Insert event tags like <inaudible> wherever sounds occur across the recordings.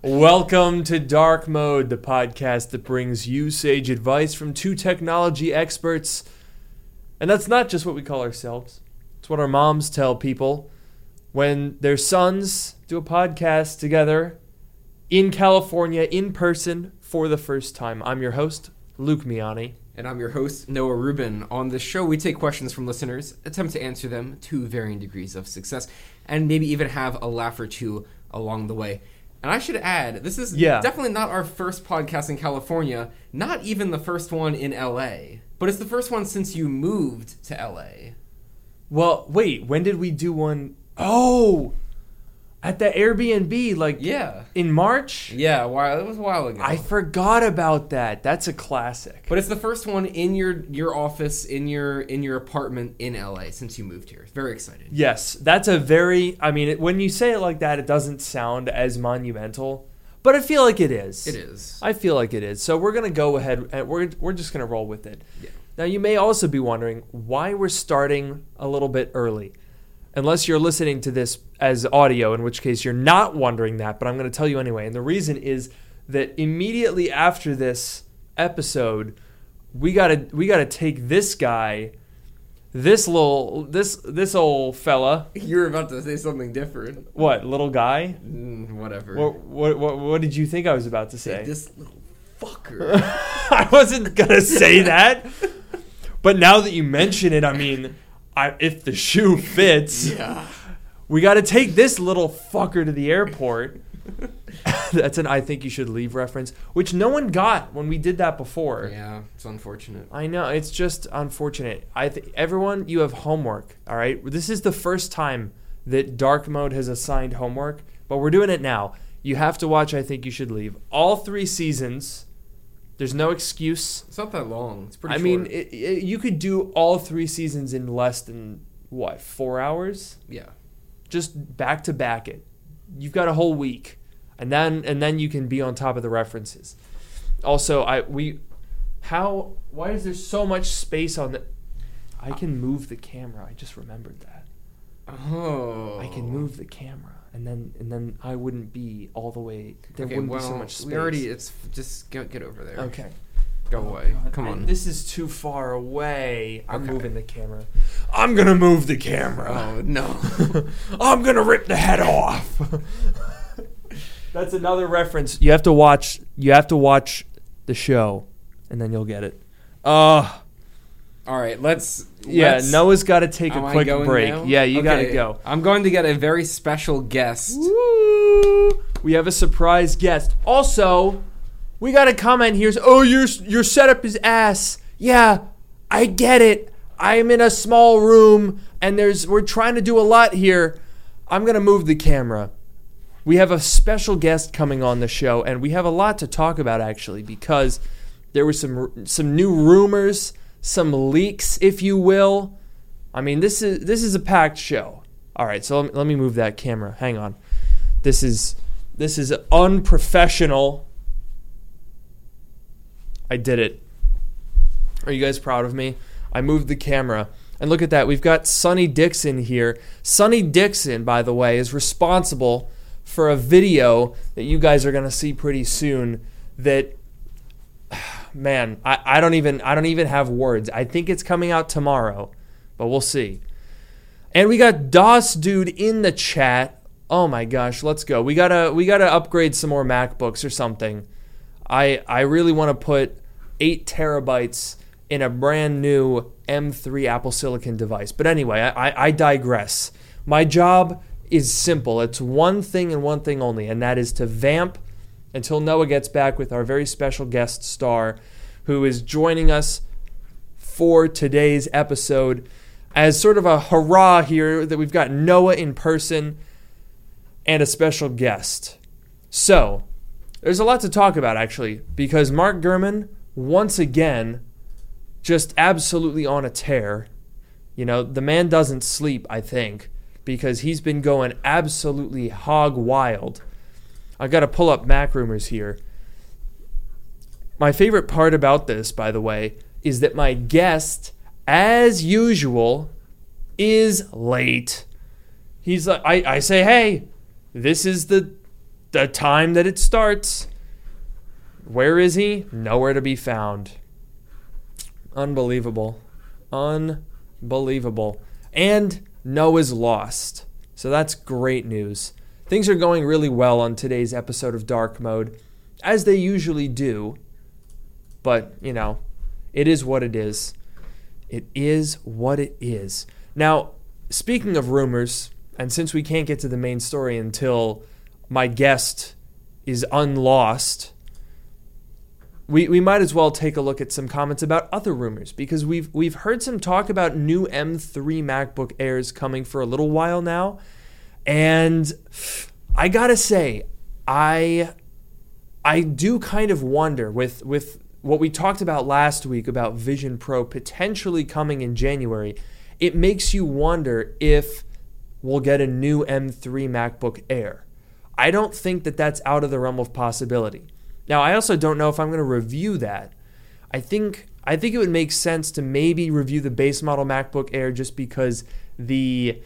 Welcome to Dark Mode, the podcast that brings you sage advice from two technology experts. And that's not just what we call ourselves, it's what our moms tell people when their sons do a podcast together in California in person for the first time. I'm your host, Luke Miani. And I'm your host, Noah Rubin. On this show, we take questions from listeners, attempt to answer them to varying degrees of success, and maybe even have a laugh or two along the way. And I should add, this is Yeah. definitely not our first podcast in California, not even the first one in LA, but it's the first one since you moved to LA. Well, wait, when did we do one? Oh, at the Airbnb, like Yeah. in March? Yeah, while, it was a while ago. I forgot about that. That's a classic. but it's the first one in your your office in your in your apartment in LA since you moved here. Very excited. Yes, that's a very. I mean, it, when you say it like that, it doesn't sound as monumental, but I feel like it is. It is. I feel like it is. So we're gonna go ahead and we're we're just gonna roll with it. Yeah. Now you may also be wondering why we're starting a little bit early. Unless you're listening to this as audio, in which case you're not wondering that, but I'm going to tell you anyway. And the reason is that immediately after this episode, we got to we got to take this guy, this little this this old fella, You're about to say something different. what, little guy? Mm, whatever. What what what, what did you think I was about to say? This little fucker. <laughs> I wasn't gonna say that. <laughs> But now that you mention it, I mean, I, if the shoe fits, yeah. we got to take this little fucker to the airport. <laughs> That's an I think you should leave reference, which no one got when we did that before. Yeah, it's unfortunate. I know it's just unfortunate. I think everyone, you have homework. All right, this is the first time that Dark Mode has assigned homework, but we're doing it now. You have to watch. I think you should leave all three seasons. There's no excuse. It's not that long. It's pretty I short. mean, it, it, you could do all three seasons in less than what four hours, yeah. just back to back it. You've got a whole week, and then and then you can be on top of the references. Also, I we how why is there so much space on the? I can move the camera. I just remembered that. Oh. I can move the camera, and then and then I wouldn't be all the way. There okay, wouldn't well, be so much space. we already. It's just get get over there. okay. Go away. Come I- on. this is too far away. I'm Okay. moving the camera. I'm gonna move the camera. oh no. <laughs> I'm gonna rip the head off. <laughs> That's another reference. You have to watch. You have to watch the show, and then you'll get it. Uh All right. Let's. yeah. let's- Noah's got to take a quick break. now? Yeah, you gotta go. I'm going to get a very special guest. Woo! We have a surprise guest. Also, we got a comment here. Oh, your your setup is ass. Yeah, I get it. I'm in a small room and there's we're trying to do a lot here. I'm going to move the camera. We have a special guest coming on the show and we have a lot to talk about actually because there were some some new rumors, some leaks if you will. I mean, this is this is a packed show. All right, so let me, let me move that camera. Hang on. This is this is unprofessional. I did it. Are you guys proud of me? I moved the camera. And look at that. We've got Sonny Dixon here. Sonny Dixon, by the way, is responsible for a video that you guys are going to see pretty soon that man, I, I don't even I don't even have words. I think it's coming out tomorrow, but we'll see. And we got DOS dude in the chat. Oh my gosh, let's go. We gotta we gotta upgrade some more MacBooks or something. I I really want to put eight terabytes in a brand new M3 Apple Silicon device. But anyway, I, I, I digress. My job is simple. It's one thing and one thing only, and that is to vamp until Noah gets back with our very special guest star who is joining us for today's episode as sort of a hurrah here that we've got Noah in person and a special guest. So, there's a lot to talk about actually because Mark Gurman once again just absolutely on a tear. You know, the man doesn't sleep, I think, because he's been going absolutely hog wild. I've got to pull up MacRumors here. My favorite part about this, by the way, is that my guest, as usual, is late. He's like, I, I say, hey, this is the the time that it starts. Where is he? Nowhere to be found. Unbelievable. Unbelievable. And Noah's lost. So that's great news. Things are going really well on today's episode of Dark Mode, as they usually do. But, you know, it is what it is. It is what it is. Now, speaking of rumors, and since we can't get to the main story until my guest is unlost, we, we might as well take a look at some comments about other rumors because we've we've heard some talk about new M3 MacBook Airs coming for a little while now, and I gotta say, I I do kind of wonder with with what we talked about last week about Vision Pro potentially coming in January. It makes you wonder if we'll get a new M3 MacBook Air. I don't think that that's out of the realm of possibility. Now, I also don't know if I'm going to review that. I think I think it would make sense to maybe review the base model MacBook Air just because the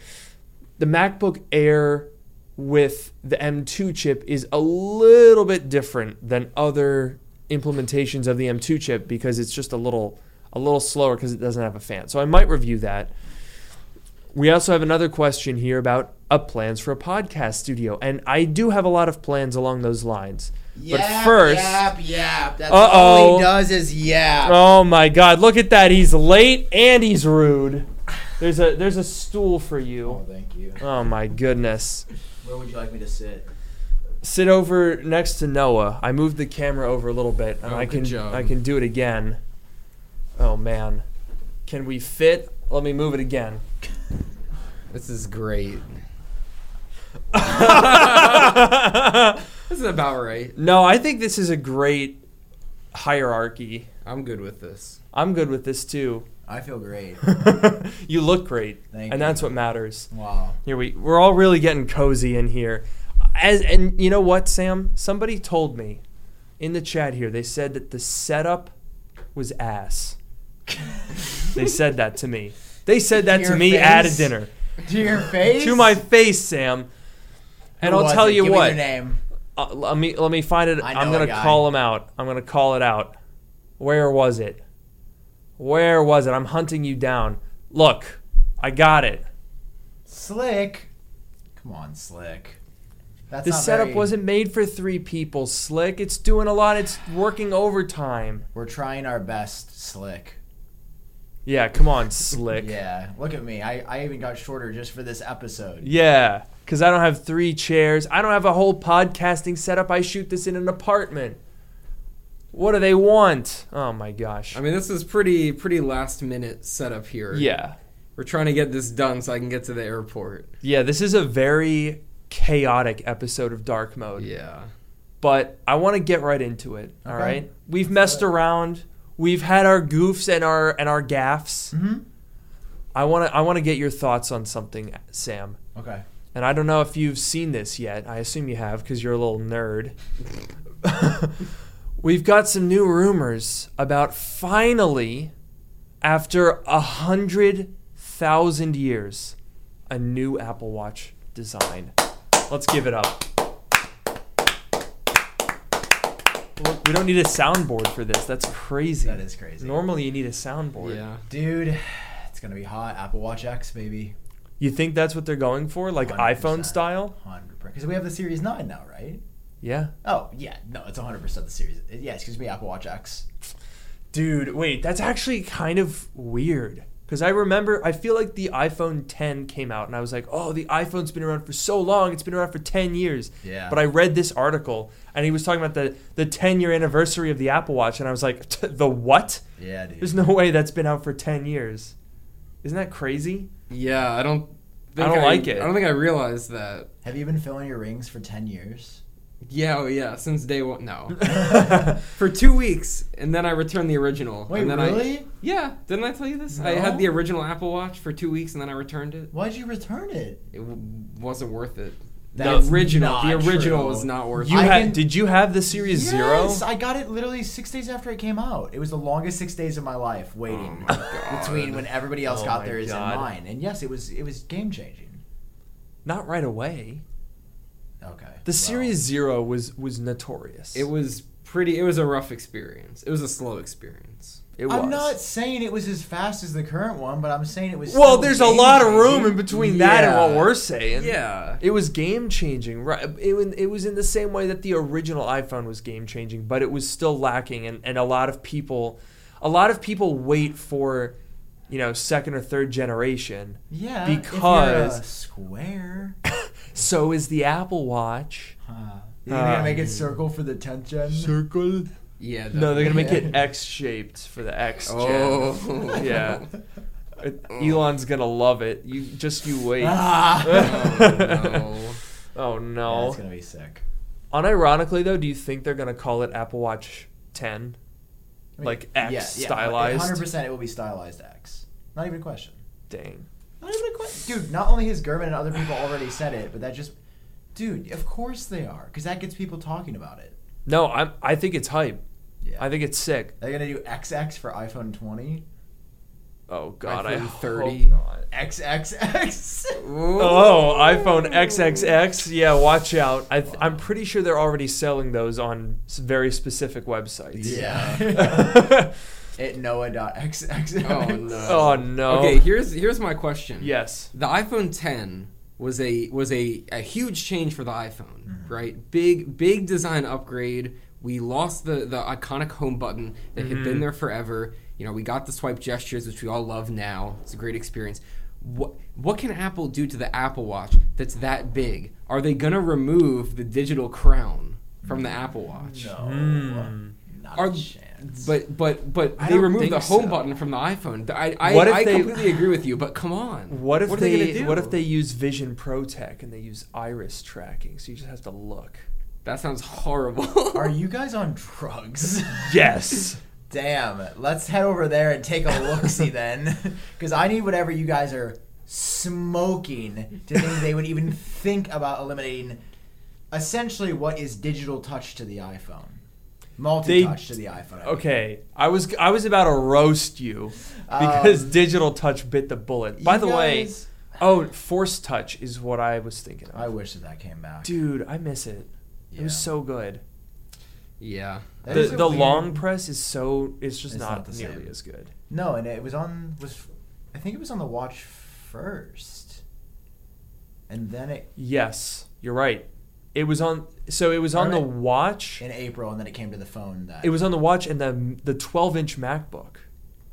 the MacBook Air with the M2 chip is a little bit different than other implementations of the M2 chip because it's just a little a little slower because it doesn't have a fan. So I might review that. We also have another question here about up plans for a podcast studio, and I do have a lot of plans along those lines. Yap, but first, yap, yap. That's Uh-oh. all he does is yap. oh my God, look at that! He's late and he's rude. There's a there's a stool for you. Oh, thank you. Oh my goodness. Where would you like me to sit? Sit over next to Noah. I moved the camera over a little bit, and Oh, I good can job. I can do it again. Oh man, can we fit? Let me move it again. This is great. <laughs> This is about right. No, I think this is a great hierarchy. I'm good with this. I'm good with this too. I feel great. <laughs> you look great, Thank and you. that's what matters. Wow. Here we we're all really getting cozy in here. As and you know what, Sam? Somebody told me in the chat here. They said that the setup was ass. <laughs> they said that to me. They said that to Your me at a dinner. To your face? To my face, Sam. And Who I'll tell it? you Give what. name. Uh, let me let me find it. I I'm gonna call him out. I'm gonna call it out. Where was it? Where was it? I'm hunting you down. Look, I got it. Slick. Come on, Slick. That's not setup very- wasn't made for three people. Slick. It's doing a lot. It's working overtime. We're trying our best, Slick. Yeah, come on, Slick. <laughs> Yeah. Look at me. I, I even got shorter just for this episode. Yeah, because I don't have three chairs. I don't have a whole podcasting setup. I shoot this in an apartment. What do they want? Oh my gosh. I mean, this is pretty pretty last minute setup here. yeah. We're trying to get this done so I can get to the airport. Yeah, this is a very chaotic episode of Dark Mode. Yeah. But I want to get right into it. All Okay. right. We've messed around. We've had our goofs and our and our gaffs. Mm-hmm. I want to I want to get your thoughts on something, Sam. Okay. And I don't know if you've seen this yet. I assume you have because you're a little nerd. <laughs> We've got some new rumors about finally, after a hundred thousand years, a new Apple Watch design. Let's give it up. We don't need a soundboard for this. That's crazy. That is crazy. Normally, you need a soundboard. Yeah. Dude, it's going to be hot. Apple Watch X, baby. You think that's what they're going for, like 100%. iPhone style? 100%. Because we have the Series 9 now, right? Yeah. Oh, yeah. No, it's 100% the Series. Yeah, excuse me, Apple Watch X. Dude, wait, that's actually kind of weird. Because I remember, I feel like the iPhone 10 came out, and I was like, oh, the iPhone's been around for so long. It's been around for 10 years. Yeah. But I read this article, and he was talking about the, the 10 year anniversary of the Apple Watch, and I was like, the what? Yeah, dude. There's no way that's been out for 10 years. Isn't that crazy? Yeah, I don't think I don't like it. I don't think I realized that. Have you been filling your rings for 10 years? Yeah, oh yeah, since day one. No. <laughs> <laughs> For two weeks, and then I returned the original. Wait, and then I, really? yeah, didn't I tell you this? I had the original Apple Watch for two weeks, and then I returned it. Why'd you return it? It w- wasn't worth it. That's the original, not the original true. was not worth You it. had, can- did you have the Series Zero? Yes, I got it literally six days after it came out. It was the longest six days of my life waiting Oh my <laughs> between when everybody else Oh got theirs God. and mine. And yes, it was it was game changing. Not right away. Okay. The well, Series Zero was was notorious. It was pretty. It was a rough experience. It was a slow experience. It was. I'm not saying it was as fast as the current one, but I'm saying it was. Well, there's a lot of room in between that and what we're saying. Yeah. It was game changing, right? It, wa- it was in the same way that the original iPhone was game changing, but it was still lacking, and, and a lot of people, a lot of people wait for, you know, second or third generation. Yeah, because- if you're a square. <laughs> So is the Apple Watch. Huh. You're gonna Uh, make it circle for the 10th gen. Circle. Yeah. No, they're gonna make it <laughs> X shaped for the X gen. Oh. Yeah. <laughs> It- Elon's gonna love it. You just you wait. Ah. oh, Oh Yeah, no. it's gonna be sick. Unironically though, do you think they're gonna call it Apple Watch 10? I mean, Like X yeah, stylized? Hundred percent, it will be stylized X. Not even a question. Dang. Not even a question, dude. Not only has Gurman and other people already said it, but that just, dude. Of course they are, because that gets people talking about it. No, I'm. I think it's hype. Yeah. I think it's sick. they're gonna do XX for iPhone 20. Oh God, I iPhone hope 30. not. XXX. Oh, iPhone XXX. Yeah, watch out. I th- I'm pretty sure they're already selling those on s- very specific websites. Yeah. <laughs> <laughs> At Noah.xxx. Oh no. oh no. Okay, here's here's my question. Yes. The iPhone 10 was a was a, a huge change for the iPhone, Mm-hmm. right? Big big design upgrade. We lost the the iconic home button that had Mm-hmm. been there forever. You know, we got the swipe gestures, which we all love now. It's a great experience. What what can Apple do to the Apple Watch that's that big? Are they gonna remove the digital crown from the Apple Watch? No. Hmm. Not Are, a chance. But but but I they removed the home so. button from the iPhone. I I, What if I they- completely agree with you. But come on, What if are they, do? What if they use Vision Pro Tech and they use iris tracking, so you just have to look. That sounds horrible. <laughs> Are you guys on drugs? Yes. <laughs> Damn. Let's head over there and take a look see <laughs> then. Because I need whatever you guys are smoking to think they would even think about eliminating essentially what is digital touch to the iPhone. Multi touch to the iPhone. I. Okay, I was I was about to roast you because Um, digital touch bit the bullet. By you the way, oh, force touch is what I was thinking of. I wish that that came back. Dude, I miss it. It was so good. yeah. That The, the weird- long press is so it's just It's not, not the nearly same. as good. No, and it was on was I think it was on the watch first. And then it Yes, you're right. It was on so it was on the watch. in April and then it came to the phone that It was on the watch and the the 12 inch MacBook,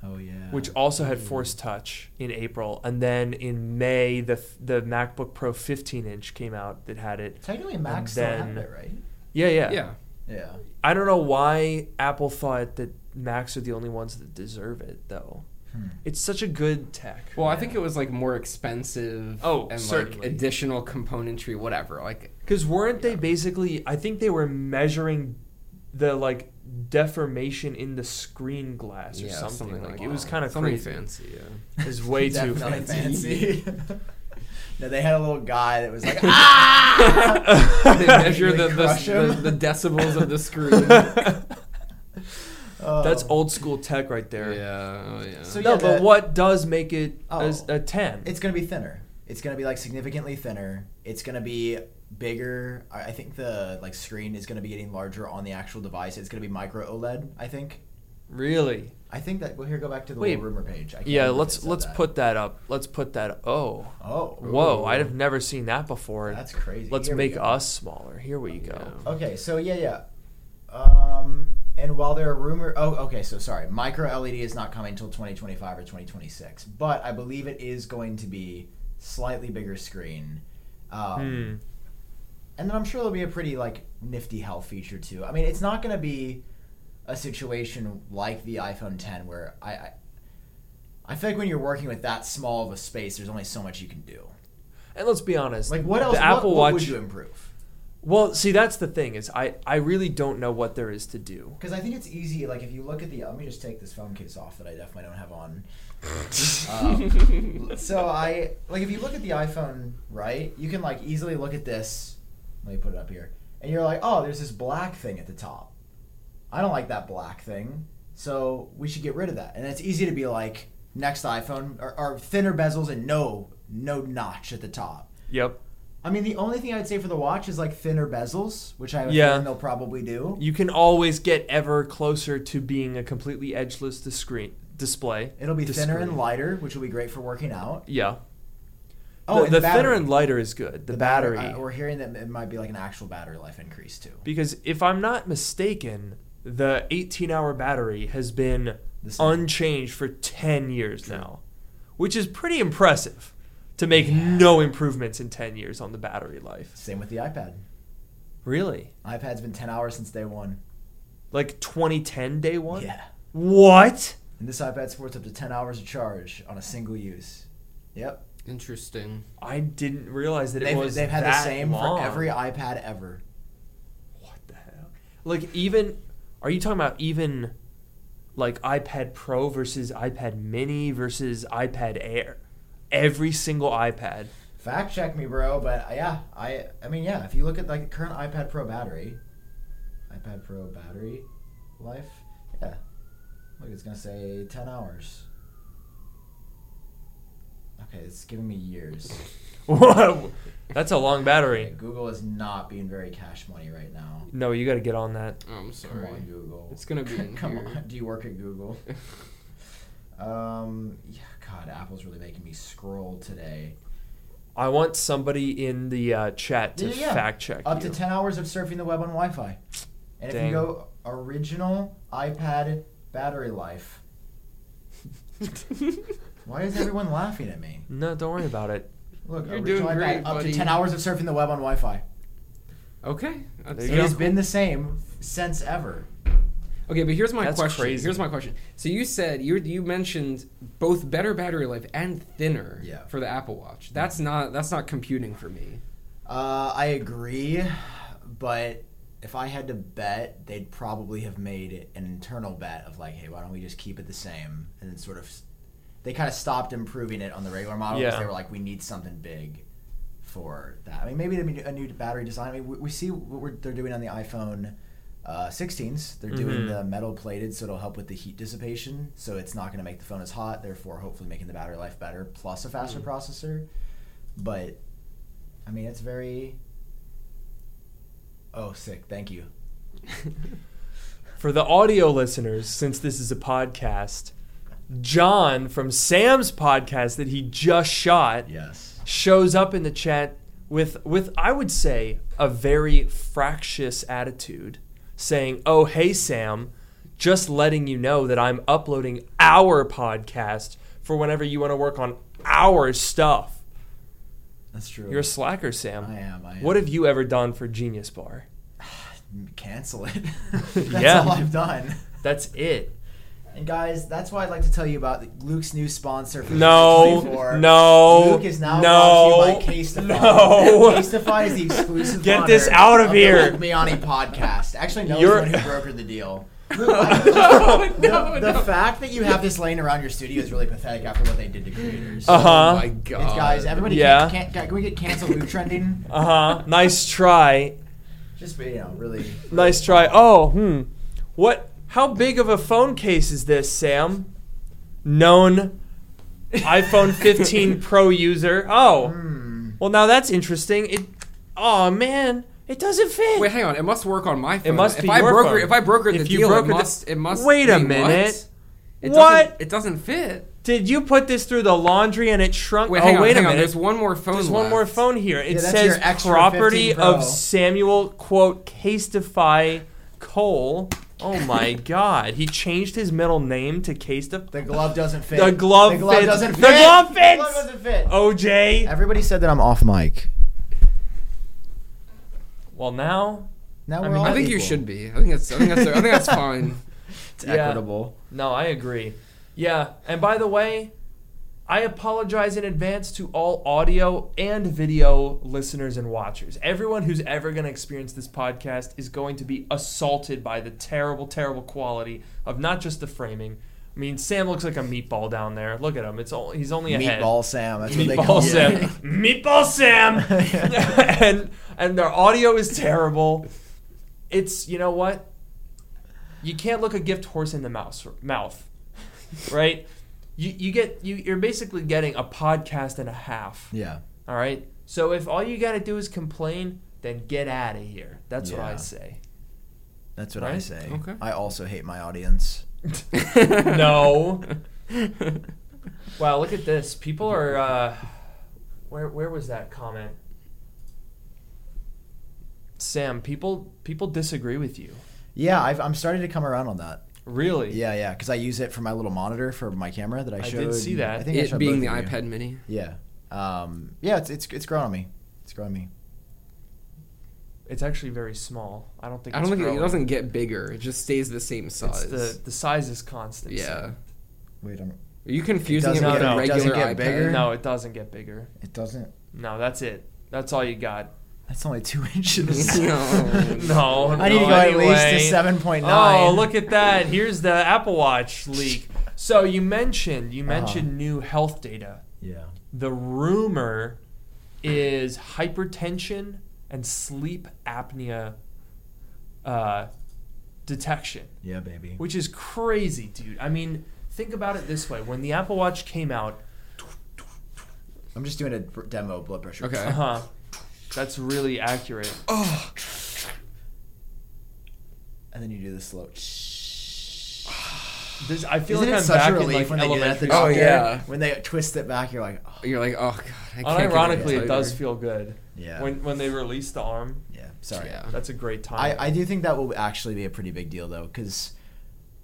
Oh yeah. which also had Force Touch in April, and then in May the the MacBook Pro 15 inch came out that had it. technically Mac still then- had it, right? Yeah, yeah, Yeah. Yeah. I don't know why Apple thought that Macs are the only ones that deserve it, though. Hmm. It's such a good tech. Well, I think it was like more expensive. Oh, and certainly. like additional componentry, whatever. Like, Because weren't they basically? I think they were measuring the like deformation in the screen glass or yeah, something. something like like it was kind of something crazy. fancy. Yeah. It was way <laughs> too fancy. fancy. <laughs> <laughs> no, they had a little guy that was like, ah! they measure the, the, the, the decibels of the screen. Oh. That's old school tech right there. yeah. Oh yeah. So No, yeah, but the- what does make it Oh. as a ten? It's gonna be thinner. It's gonna be like significantly thinner. It's gonna be bigger. I I think the like screen is gonna be getting larger on the actual device. It's gonna be micro OLED. I think. really? I think that. Well, here, go back to the Wait. rumor page. I Yeah. Let's let's that. put that up. Let's put that. Oh. Oh. Whoa! Ooh. I'd have never seen that before. That's crazy. Let's Here make us smaller. Here we go. Yeah. Okay, so yeah, yeah. Um, and while there are rumor, oh, okay, so sorry, micro LED is not coming until 2025 or 2026, but I believe it is going to be slightly bigger screen. Um, Hmm. And then I'm sure there'll be a pretty like nifty health feature too. I mean, it's not going to be a situation like the iPhone 10 where I, I I feel like when you're working with that small of a space, there's only so much you can do. And let's be honest. Like, what else? The what- Apple what, Watch. would you improve? Well, see, that's the thing is, I I really don't know what there is to do. Because I think it's easy. Like if you look at the, let me just take this phone case off that I definitely don't have on. <laughs> Um, so I like if you look at the iPhone, right? You can like easily look at this. Let me put it up here, and you're like, oh, there's this black thing at the top. I don't like that black thing, so we should get rid of that. And it's easy to be like, next iPhone are, are thinner bezels and no no notch at the top. Yep. I mean, the only thing I'd say for the watch is like thinner bezels, which I have Yeah. they'll probably do. You can always get ever closer to being a completely edgeless discrete display. It'll be thinner and lighter, which will be great for working out. Yeah. Oh, the, the the thinner and lighter is good. The, battery. uh, we're hearing that it might be like an actual battery life increase too. because if I'm not mistaken, the 18 hour battery has been unchanged for 10 years now, which is pretty impressive to make no improvements in 10 years on the battery life. Same with the iPad. Really? iPad's been 10 hours since day one. Like 2010 day one? Yeah. What? And this iPad supports up to 10 hours of charge on a single use. Yep. Interesting. I didn't realize that it They've, was they've had the same long. for every iPad ever. What the hell? Like even are you talking about even like iPad Pro versus iPad Mini versus iPad Air? Every single iPad. Fact check me, bro. But uh, yeah, I I mean yeah, if you look at like the current iPad Pro battery, iPad Pro battery life, yeah, look, it's gonna say 10 hours. Okay, it's giving me years. <laughs> Whoa. That's a long Okay, battery. Google is not being very cash money right now. No, you got to get on that. Oh, I'm Come on, Google. It's gonna be <laughs> in Come here. on. Do you work at Google? <laughs> um, yeah, God, Apple's really making me scroll today. I want somebody in the uh, chat to Yeah, yeah. fact check Up you. to 10 hours of surfing the web on Wi Fi. And if you go original iPad battery life. Why is everyone laughing at me? No, don't worry about it. Look, You're original doing iPad, great, up buddy. to 10 hours of surfing the web on Wi Fi. Okay. That's, It go. has been the same since ever. Okay, but here's my That's question. crazy. Here's my question. So you said you you mentioned both better battery life and thinner Yeah. for the Apple Watch. That's not that's not computing for me. Uh, I agree, but if I had to bet, they'd probably have made an internal bet of like, hey, why don't we just keep it the same? And then sort of, they kind of stopped improving it on the regular model because Yeah. they were like, we need something big for that. I mean, maybe a new battery design. I mean, we, we see what we're, they're doing on the iPhone uh, 16s. They're doing Mhm. the metal plated, so it'll help with the heat dissipation. So it's not going to make the phone as hot, therefore, hopefully making the battery life better, plus a faster Mm. processor. But I mean, it's very. Oh, sick! Thank you. <laughs> For the audio listeners, since this is a podcast, John from Sam's podcast that he just shot Yes. shows up in the chat with with I would say a very fractious attitude saying, "Oh, hey Sam, just letting you know that I'm uploading our podcast for whenever you want to work on our stuff." That's true. You're a slacker, Sam. I am. I am. What have you ever done for Genius Bar? <sighs> Cancel it. <laughs> that's Yeah. all I've done. That's it. And guys, that's why I'd like to tell you about Luke's new sponsor for No, 2024. no, Luke is now no, brought to you by Casetify. no. Casetify is the exclusive. Get this out of the here. Luke Miani podcast. Actually, no You're- one who brokered the deal. <laughs> Luke, I- the, the fact that you have this laying around your studio is really pathetic after what they did to creators. Uh-huh. Oh my It's- god. guys, everybody, Yeah. can't, can't, can we get canceled Luke trending? Uh huh. nice try. Just you know, really. Nice try. Oh, hmm. What? How big of a phone case is this, Sam? Known iPhone <laughs> 15 Pro user. Oh, Hmm. well now that's interesting. It. Oh man, it doesn't fit. Wait, hang on. It must work on my phone. It must if be I your broker, phone. If I brokered the If you deal, brokered it the- must. It must. Wait a what? minute. It What? Doesn't, it doesn't fit. Did you put this through the laundry and it shrunk? Wait, oh, hang on. wait hang a on. minute. There's one more phone. There's one more phone here. It Yeah, says property of Samuel quote Casetify Kohl. Oh my God! He changed his middle name to Casetify. The glove doesn't fit. The glove the glove fits. doesn't fit. The fit. glove The fits. glove doesn't fit. OJ. Everybody said that I'm off mic. Well, now Now I we're mean, all I think you should be. I think that's. I think that's. I think that's fine. It's Yeah. equitable. No, I agree. Yeah, and by the way, I apologize in advance to all audio and video listeners and watchers. Everyone who's ever going to experience this podcast is going to be assaulted by the terrible, terrible quality of not just the framing. I mean, Sam looks like a meatball down there. Look at him. It's all, he's only a head. Meatball Sam. That's what they call <laughs> Meatball Sam. Meatball <laughs> Sam. and and their audio is terrible. It's you know what? You can't look a gift horse in the mouse mouth, <laughs> right? You you get you you're basically getting a podcast and a half. Yeah. All right. So if all you got to do is complain, then get out of here. That's what I Yeah. say. That's what I Right? say. Okay. I also hate my audience. <laughs> no. Wow, look at this. People are. Uh, where where was that comment? Sam, people people disagree with you. Yeah, I've, I'm starting to come around on that. Really? Yeah, yeah, because I use it for my little monitor for my camera that I I showed. did see that. I think I it showed being the of you. iPad Mini. Yeah, um, yeah, it's it's it's growing on me. It's growing on me. It's actually very small. I don't think. I don't think it, it doesn't get bigger. It just stays the same size. It's the the size is constant. yeah. Sam. Wait, I'm, Are you confusing it, doesn't with get- a it regular doesn't get iPad? bigger? No, it doesn't get bigger. it doesn't. No, that's it. That's all you got. That's only two <laughs> inches. <laughs> No. <laughs> No, I need to no, go at least to seven point nine. Oh, look at that! Here's the Apple Watch leak. So you mentioned you Uh-huh. mentioned new health data. Yeah. The rumor is hypertension and sleep apnea uh, detection, Yeah, baby. which is crazy, dude. I mean, think about it this way: when the Apple Watch came out, I'm just doing a br- demo blood pressure. Okay. uh huh, that's really accurate. And then you do the slow. <sighs> This, I feel Isn't like it I'm such back a in relief like when they do that at the Oh, doctor? yeah. When they twist it back, you're like, oh, You're like, oh god, I can't. get Unironically, it does feel good. yeah. When when they release the arm, yeah. Sorry. Yeah. that's a great time. I, I do think that will actually be a pretty big deal though, because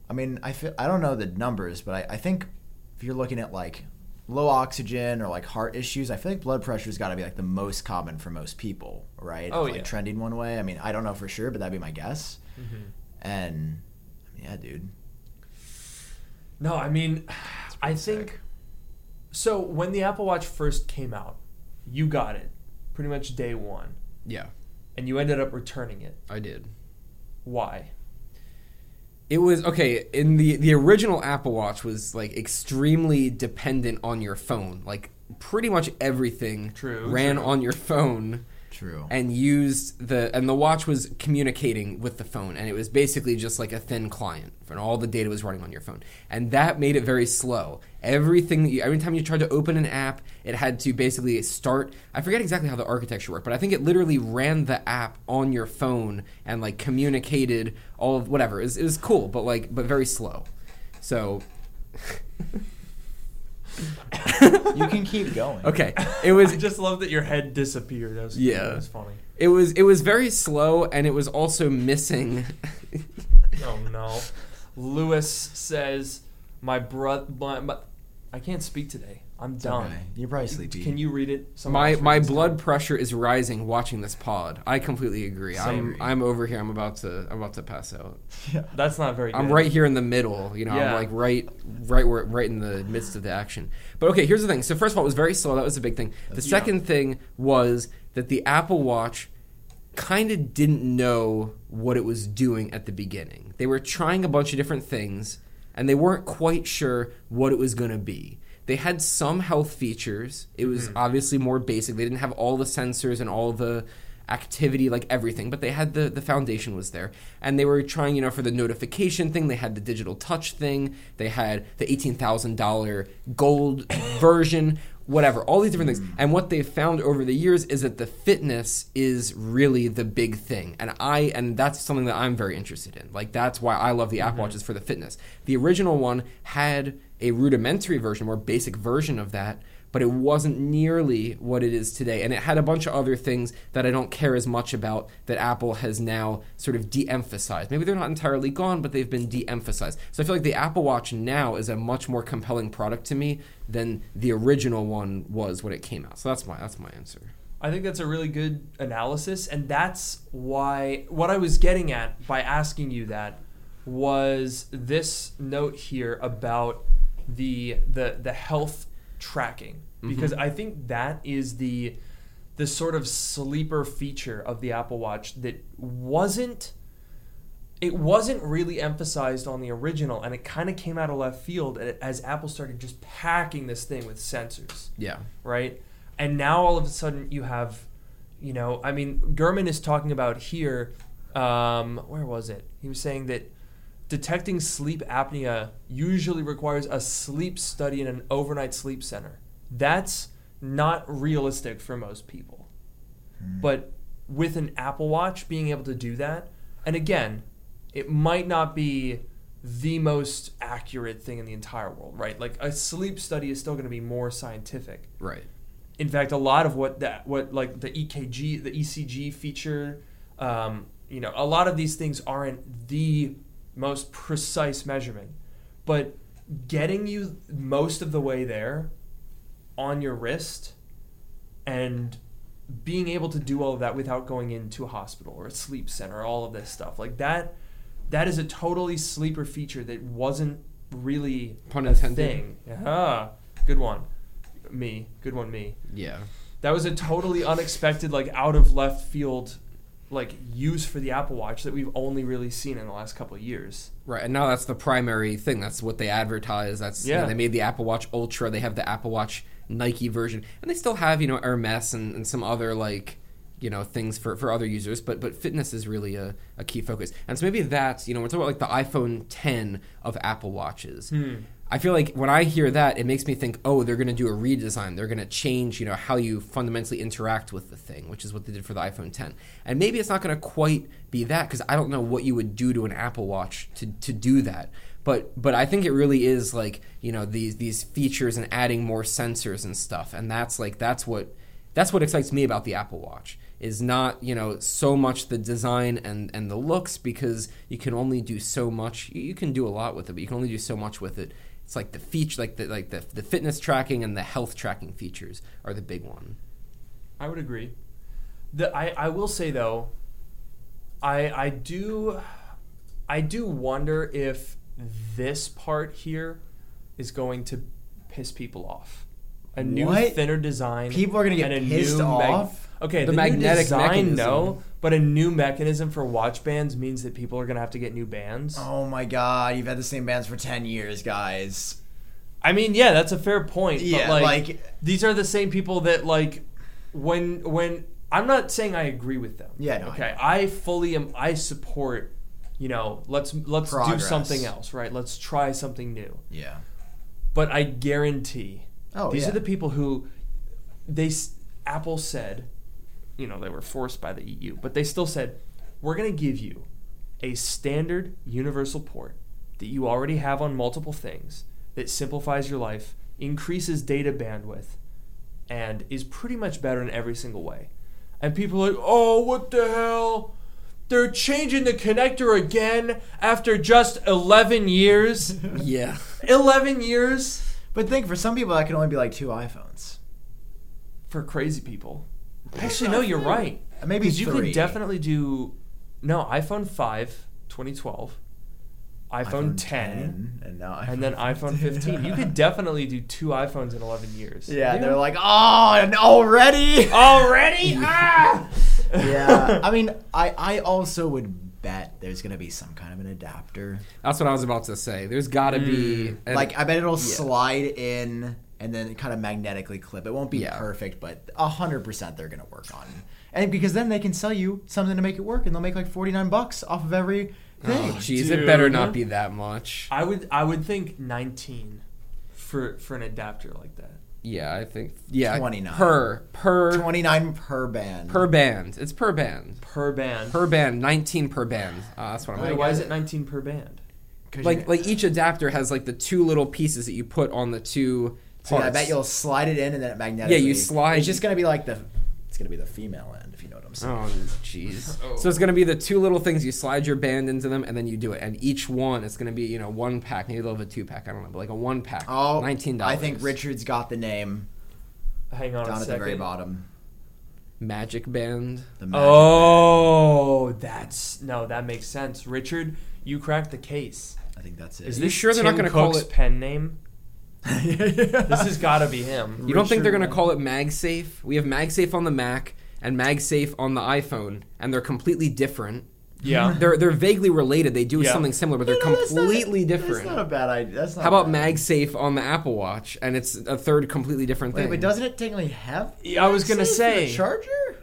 I mean I feel I don't know the numbers, but I, I think if you're looking at like low oxygen or like heart issues, I feel like blood pressure's got to be like the most common for most people, right? Oh, like yeah. trending one way. I mean I don't know for sure, but that'd be my guess. Mhm. And yeah, dude. No, I mean, <sighs> I think sick. so. When the Apple Watch first came out, you got it pretty much day one, Yeah, and you ended up returning it. I did. Why? It was okay. In the the original Apple Watch was like extremely dependent on your phone. Like pretty much everything True, ran true. on your phone True. and used the and the watch was communicating with the phone and it was basically just like a thin client and all the data was running on your phone. And that made it very slow. Everything that you every time you tried to open an app it had to basically start i forget exactly how the architecture worked but i think it literally ran the app on your phone and like communicated all of whatever. It was, it was cool but like but very slow. So <laughs> you can keep going. okay it was <laughs> I just love that your head disappeared. That was, Yeah. that was funny. it was it was very slow and it was also missing Oh no, Lewis says my brother. My, my, I can't speak today. I'm It's done. okay. You're probably sleepy. Can you read it? Someone my my blood time. pressure is rising watching this pod. I completely agree. Same. I'm I'm over here. I'm about to I'm about to pass out. Yeah. That's not very. I'm right here in the middle. You know, Yeah. I'm like right right where right in the midst of the action. But okay, here's the thing. So first of all, it was very slow. That was a big thing. The That's- second thing was that the Apple Watch kind of didn't know what it was doing at the beginning. They were trying a bunch of different things and they weren't quite sure what it was going to be. They had some health features. It was mm-hmm. obviously more basic. They didn't have all the sensors and all the activity like everything but they had the the foundation was there. And they were trying you know for the notification thing. They had the digital touch thing. They had the $18,000 gold <coughs> version whatever all these different things. Mm. And what they've found over the years is that the fitness is really the big thing. And i and that's something that i'm very interested in. Like that's why i love the app mm-hmm. watches for the fitness. The original one had a rudimentary version more basic version of that but it wasn't nearly what it is today. And it had a bunch of other things that I don't care as much about that Apple has now sort of de emphasized. Maybe they're not entirely gone, but they've been de emphasized. So I feel like the Apple Watch now is a much more compelling product to me than the original one was when it came out. So that's my that's my answer. I think that's a really good analysis, and that's why what I was getting at by asking you that was this note here about the the the health tracking because I think that is the the sort of sleeper feature of the Apple Watch that wasn't it wasn't really emphasized on the original and it kind of came out of left field as Apple started just packing this thing with sensors Yeah. right? And now all of a sudden you have, you know, I mean, Gurman is talking about here. Um, where was it? He was saying that detecting sleep apnea usually requires a sleep study in an overnight sleep center. That's not realistic for most people. Hmm. But with an Apple Watch being able to do that, and again, it might not be the most accurate thing in the entire world, right? Like a sleep study is still going to be more scientific. Right. In fact, a lot of what that what like the EKG, the ECG feature, um, you know, a lot of these things aren't the most precise measurement, but getting you most of the way there on your wrist and being able to do all of that without going into a hospital or a sleep center, all of this stuff like that, that is a totally sleeper feature that wasn't really Pun a intended. thing. Yeah, good one, me, good one, me. Yeah. That was a totally unexpected, like out of left field, like use for the Apple Watch that we've only really seen in the last couple of years. Right, and now that's the primary thing. That's what they advertise. That's you know, Yeah. they made the Apple Watch Ultra. They have the Apple Watch Nike version, and they still have you know Hermes and, and some other like you know things for, for other users. But but fitness is really a, a key focus, and so maybe that's you know we're talking about like the iPhone 10 of Apple Watches. Hmm. I feel like when I hear that, it makes me think, oh, they're going to do a redesign. They're going to change, you know, how you fundamentally interact with the thing, which is what they did for the iPhone 10. And maybe it's not going to quite be that because I don't know what you would do to an Apple Watch to, to do that. But but I think it really is like you know these these features and adding more sensors and stuff, and that's like that's what that's what excites me about the Apple Watch is not you know so much the design and and the looks because you can only do so much. You can do a lot with it, but you can only do so much with it. It's like the feature, like the like the, the fitness tracking and the health tracking features are the big one. I would agree. The I, I will say though, I I do I do wonder if this part here is going to piss people off. A new What? thinner design. People are gonna get and a pissed new off? Okay, The the, magnetic magnetic design, mechanism. no, but a new mechanism for watch bands means that people are gonna have to get new bands. Oh my god, you've had the same bands for 10 years, guys. I mean, yeah, that's a fair point. Yeah, but like, like- these are the same people that like when when I'm not saying I agree with them. Yeah, no, okay, I, fully am. I support. You know, let's let's do something else, right? Let's try something new. Yeah. But I guarantee Oh, these yeah. are the people who they Apple said, you know, they were forced by the EU, but they still said, we're going to give you a standard universal port that you already have on multiple things that simplifies your life, increases data bandwidth, and is pretty much better in every single way. And people are like, oh, what the hell? They're changing the connector again after just 11 years. <laughs> Yeah. 11 years But think, for some people, that can only be like two iPhones. for crazy people. Actually, no, you're right. Maybe 'Cause you three. could definitely do no iPhone 5, 2012, iPhone, 10, and now and then iPhone 15. You could <laughs> definitely do two iPhones in 11 years. Yeah, they're like, oh, and already. <laughs> Already? ah! <laughs> yeah, I mean, I I also would bet there's gonna be some kind of an adapter. That's what I was about to say. There's got to be Mm. and- like, I bet it'll yeah. slide in and then kind of magnetically clip. It won't be Yeah. perfect, but hundred percent they're gonna work on. And because then they can sell you something to make it work, and they'll make like forty nine bucks off of every thing. Oh, jeez, it better not be that much. I would I would think 19 for for an adapter like that. Yeah, I think yeah, 29. per per Twenty nine per band. per band. It's per band. Per band. Per band, 19 per band. Uh, that's what I'm Wait, why is it 19 per band? 'Cause Like like each adapter has like the two little pieces that you put on the two So yeah, I bet you'll slide it in and then it magnetically. Yeah, you slide- It's just gonna be like the. It's gonna be the female end, if you know what I'm saying. Oh jeez. Oh. <laughs> So it's gonna be the two little things. You slide your band into them, and then you do it. And each one it's gonna be you know one pack. Maybe they'll have a two pack. I don't know, but like a one pack. Oh, nineteen dollars. I think Richard's got the name Hang on down a at the very bottom. Magic Band. The magic Oh, that's no, that makes sense. Richard, you cracked the case. I think that's it. Is this sure they're not gonna call Cook's it- pen name? This has got to be him. You don't think they're gonna call it MagSafe? We have MagSafe on the Mac and MagSafe on the iPhone, and they're completely different. Yeah. <laughs> They're they're vaguely related. They do Yeah. something similar, but they're No, that's not- completely different. That's not a bad idea. That's not How about bad. MagSafe on the Apple Watch, and it's a third completely different Wait, thing? but doesn't it technically have? Yeah, I was gonna MagSafe for the say. charger.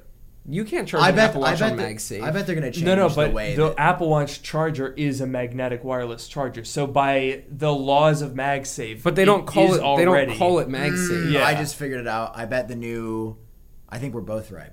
You can't charge I an bet. Apple I Watch bet. on that- MagSafe. I bet they're gonna change No, no, the but way the that- Apple Watch charger is a magnetic wireless charger. So by the laws of MagSafe, But they don't call is it. They Already. don't call it MagSafe. Mm, Yeah. I just figured it out. I bet the new. I think we're both right.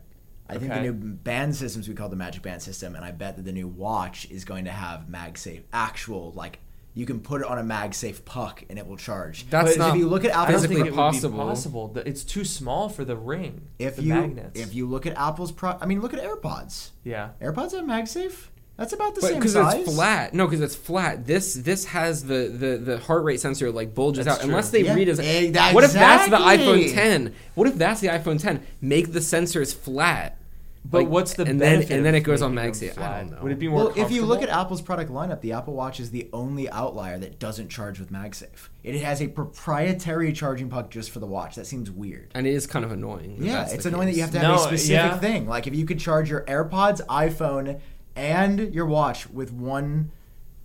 I think the new band systems we call the Magic Band system, and I bet that the new watch is going to have MagSafe actual like you can put it on a MagSafe puck and it will charge. That's But not if you look at Apple's physically think it would possible. be possible. The- It's too small for the ring. if the you magnets. if you look at Apple's pro, I mean look at AirPods. yeah. AirPods have MagSafe. That's about the But same size. because it's flat, no, because it's flat. This this has the, the, the heart rate sensor like bulges That's out. true. Unless they Yeah. read as Eh, what if that's the iPhone 10? What if that's the iPhone 10? Make the sensors flat. But Like, what's the and then benefit and then it goes on making them MagSafe? I don't know. Would it be more? Well, if you look at? Apple's product lineup, the Apple Watch is the only outlier that doesn't charge with MagSafe. It has a proprietary charging puck just for the watch. That seems weird. and it is kind of annoying. Yeah, it's the annoying that you have to have No, a specific yeah. thing. Like if you could charge your AirPods, iPhone, and your watch with one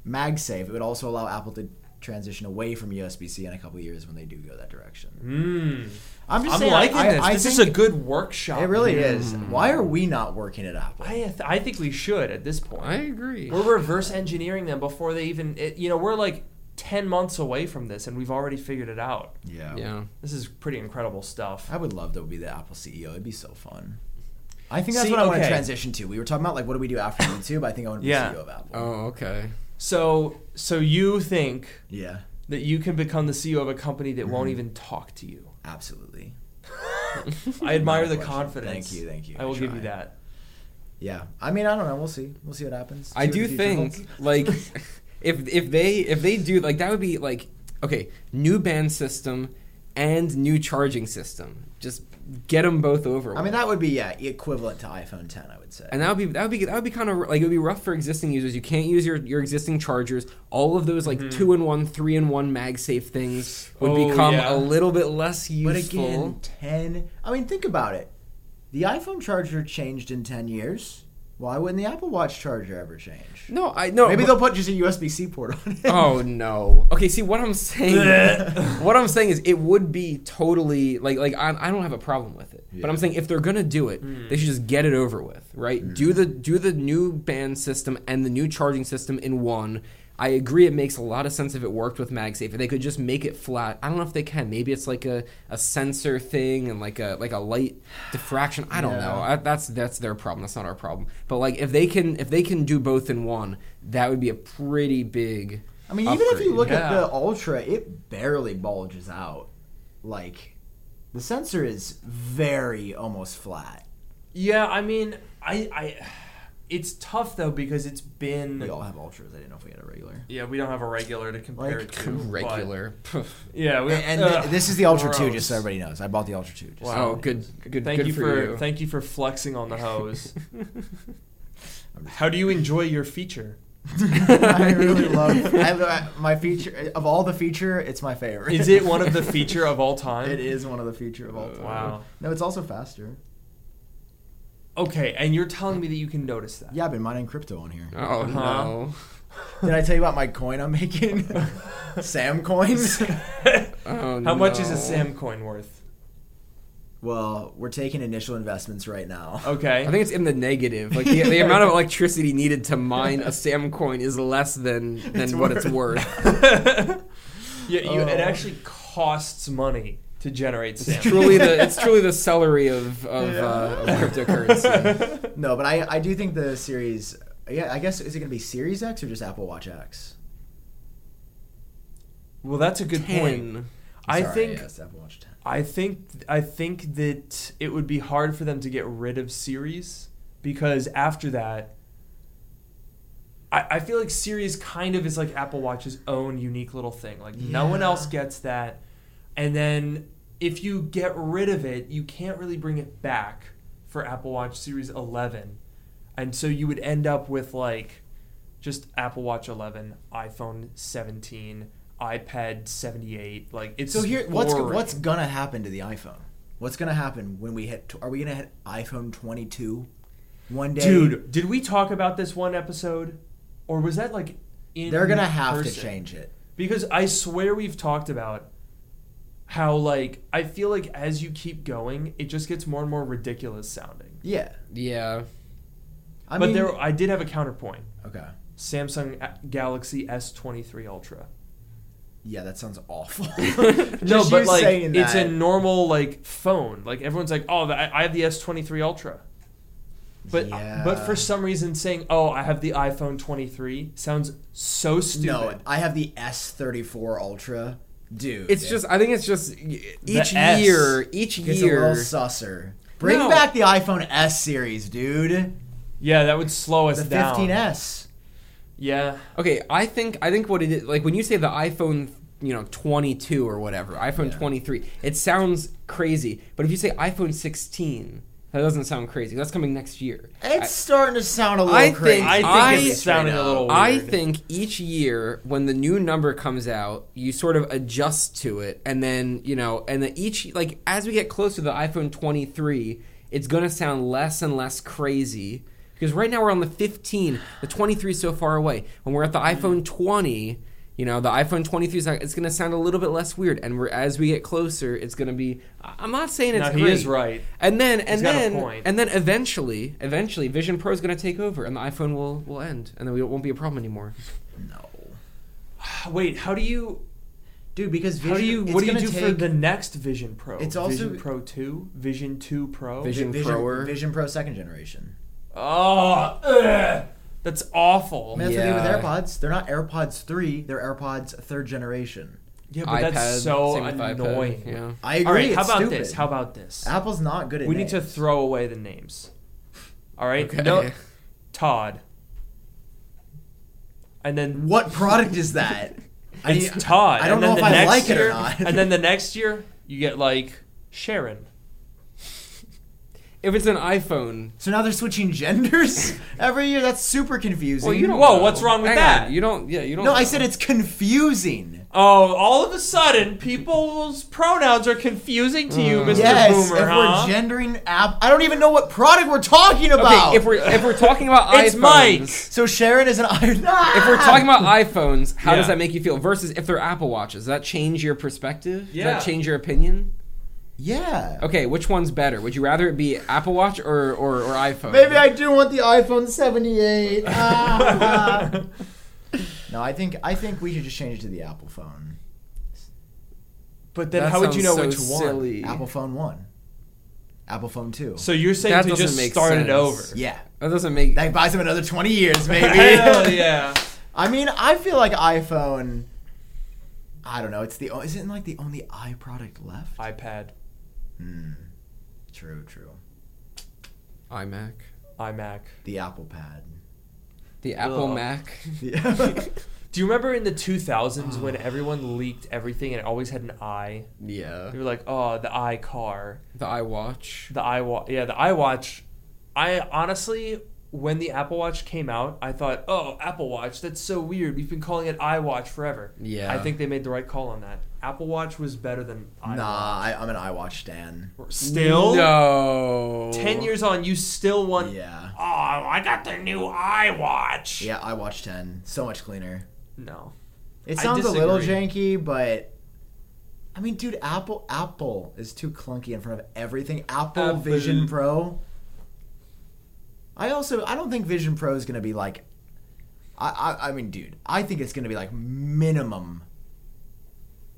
MagSafe, it would also allow Apple to transition away from USB-C in a couple years when they do go that direction. Mm. I'm just I'm saying, liking I, this. I this is think a good workshop. It really here. is. Why are we not working at Apple? I th- I think we should at this point. I agree. We're reverse engineering them before they even. It, you know, we're like ten months away from this, and we've already figured it out. yeah. yeah. This is pretty incredible stuff. I would love to be the Apple CEO. It'd be so fun. I think that's See, what I want to transition to. We were talking about like what do we do after YouTube. I think I want to be Yeah. CEO of Apple. Oh, okay. So, so you think Yeah, that you can become the CEO of a company that won't Mhm. even talk to you? Absolutely. I admire the confidence. Thank you, thank you. I will I give you that. Yeah, I mean, I don't know. We'll see. We'll see what happens. I See what do future holds. think like if if they if they do like that would be like okay new band system and new charging system just get them both over. I mean, that would be yeah equivalent to iPhone 10. I would say. and that would be that would be that would be kind of like it would be rough for existing users. You can't use your, your existing chargers. All of those like Mhm. two in one, three in one MagSafe things would Oh, become yeah. a little bit less useful. but again, 10. I mean, think about it. The iPhone charger changed in 10 years. Why wouldn't the Apple Watch charger ever change? no, I no. Maybe but- they'll put just a USB C port on it. Oh no. Okay, see what I'm saying. <laughs> what I'm saying is it would be totally like like I, I don't have a problem with it. But I'm saying if they're gonna do it, Mm. they should just get it over with, right? Do the do the new band system and the new charging system in one. I agree it makes a lot of sense if it worked with MagSafe. If they could just make it flat. I don't know if they can. Maybe it's like a, a sensor thing and like a like a light diffraction. I don't Yeah. know. I, that's that's their problem. That's not our problem. But like if they can if they can do both in one, that would be a pretty big I mean, even if you upgrade. look at the Ultra, it barely bulges out. Like, the sensor is very almost flat. Yeah, I mean, I, I, it's tough though because it's been. We all have Ultras. I didn't know if we had a regular. Yeah, we don't have a regular to compare Like, it to. <laughs> but- regular. <laughs> Yeah, we, And, and <laughs> ugh, this is the Ultra 2, just so everybody knows. I bought the Ultra 2. Just so Wow. Oh, everybody good, good. Thank good you for, for you. thank you for flexing on the hose. How do you enjoy your feature? I really love I, I- uh, my feature. Of all the feature, it's my favorite. Is it one of the feature of all time? It is one of the feature of all uh, time. Wow. No, it's also faster. Okay, and you're telling me that you can notice that? Yeah, I've been mining crypto on here. Oh Uh-huh. no! Did I tell you about my coin I'm making? <laughs> Sam coins. <laughs> Oh, How much is a. Sam coin worth? well, we're taking initial investments right now. Okay. I think it's in the negative. Like the, the amount of <laughs> electricity needed to mine a Sam coin is less than than It's what it's worth. worth. yeah, you, it actually costs money to generate It's truly the <laughs> it's truly the celery of of, Yeah. uh, of cryptocurrency. <laughs> No, but I, I do think the series. Yeah, I guess is it gonna be Series X or just Apple Watch X? well, that's a good point. Ten. I Sorry, think yes, Apple Watch 10. I think I think that it would be hard for them to get rid of series because after that I, I feel like series kind of is like Apple Watch's own unique little thing. Like no one else gets that. And then if you get rid of it, you can't really bring it back for Apple Watch Series 11. And so you would end up with like just Apple Watch 11, iPhone 17, iPad 78. Like it's So here, what's boring. what's gonna happen to the iPhone? What's gonna happen when we hit? Are we gonna hit iPhone 22 one day? Dude, did we talk about this one episode, or was that like in? they're gonna have to change it. because I swear we've talked about how like I feel like as you keep going, it just gets more and more ridiculous sounding. Yeah. Yeah. I but mean, there, I did have a counterpoint. okay. Samsung uh, Galaxy S23 Ultra. Yeah, that sounds awful. <laughs> no, but like saying it's a normal like phone. Like everyone's like, "Oh, the, I I have the S23 Ultra." But uh, but for some reason saying, "Oh, I have the iPhone 23" sounds so stupid. No, I have the S34 Ultra. Dude. It's just. I think it's just each S. year. Each It's a little year. susser. Bring No. back the iPhone S series, dude. yeah, that would slow us The down. 15S. Yeah. Okay, I think I think what it is like when you say the iPhone, you know, 22 or whatever, iPhone Yeah. 23, it sounds crazy. But if you say iPhone 16, that doesn't sound crazy. That's coming next year. It's starting to sound a little I think- crazy. I think I- it's sounding a little I think each year when the new number comes out, you sort of adjust to it, and then you know, and then each like as we get closer to the iPhone 23, it's gonna sound less and less crazy because right now we're on the 15, the 23 is so far away. When we're at the iPhone 20. You know, the iPhone 23 is it's going to sound a little bit less weird, and we're, as we get closer, it's going to be. I- I'm not saying it's No, he great. is right. And then and got a then point. and then eventually, eventually, Vision Pro is going to take over, and the iPhone will will end, and then we won't be a problem anymore. no. Wait, how do you Dude, because Vision, how do you what do you gonna do for the next Vision Pro? It's also- Vision Pro 2, Vision 2 Pro. Vision- Vision, Proer. Vision Pro second generation. Oh, ugh. That's awful. I mean, that's what they do with AirPods. They're not AirPods 3, they're AirPods third generation. yeah, but iPad, that's so same with iPad, annoying. yeah. I agree. All right, how about stupid. this? How about this? Apple's not good at this. we need to throw away the names. All right, Okay. no, Todd, and then What product is that? <laughs> I it's need- Todd. I don't and know if I next like it or not. and then the <laughs> next year you get like Sharon. If it's an iPhone, So now they're switching genders <laughs> every year. That's super confusing. well, you don't. Whoa, know. what's wrong with Hang that? on, You don't. Yeah, you don't. No, I said it's confusing. Oh, all of a sudden, people's pronouns are confusing to you, hmm. Mr. Yes, Boomer, if huh? we're gendering app, I don't even know what product we're talking about. Okay, if we're if we're talking about <laughs> It's iPhones, Mike. so Sharon is an iPhone. <laughs> if we're talking about iPhones, how Yeah. does that make you feel? Versus if they're Apple Watches, does that change your perspective? Does Yeah. that change your opinion? Yeah. Okay, which one's better? Would you rather it be Apple Watch or or, or iPhone? Maybe I do want the iPhone 78. Ah. <laughs> no, I think I think we should just change it to the Apple phone. but then That how would you know sounds which so one? silly. Apple phone 1. Apple phone 2. So you're saying That to doesn't just make start it over? yeah. That doesn't make. That buys them another 20 years, <laughs> maybe. Hell yeah. I mean, I feel like iPhone I don't know, it's the isn't it like the only i product left? iPad, Hmm. True, true. iMac, iMac. The Apple Pad. the Apple Ugh. Mac. <laughs> The- <laughs> Do you remember in the 2000s when everyone leaked everything and it always had an i? Yeah, They were like, "Oh, the i car, the iWatch. the iWatch." Yeah, the iWatch. I honestly, when the Apple Watch came out, I thought, "Oh, Apple Watch, that's so weird. We've been calling it iWatch forever." Yeah. I think they made the right call on that. Apple Watch was better than iWatch. nah, I, I'm an iWatch stan. Still, no. ten years on, you still want. Yeah. Oh, I got the new iWatch. Yeah, iWatch 10. So much cleaner. No. It I sounds a little disagree. janky, but I mean, dude, Apple Apple is too clunky in front of everything. Apple Apple. Vision Pro. I also I don't think Vision Pro is gonna be like. I, I I mean, dude, I think it's gonna be like minimum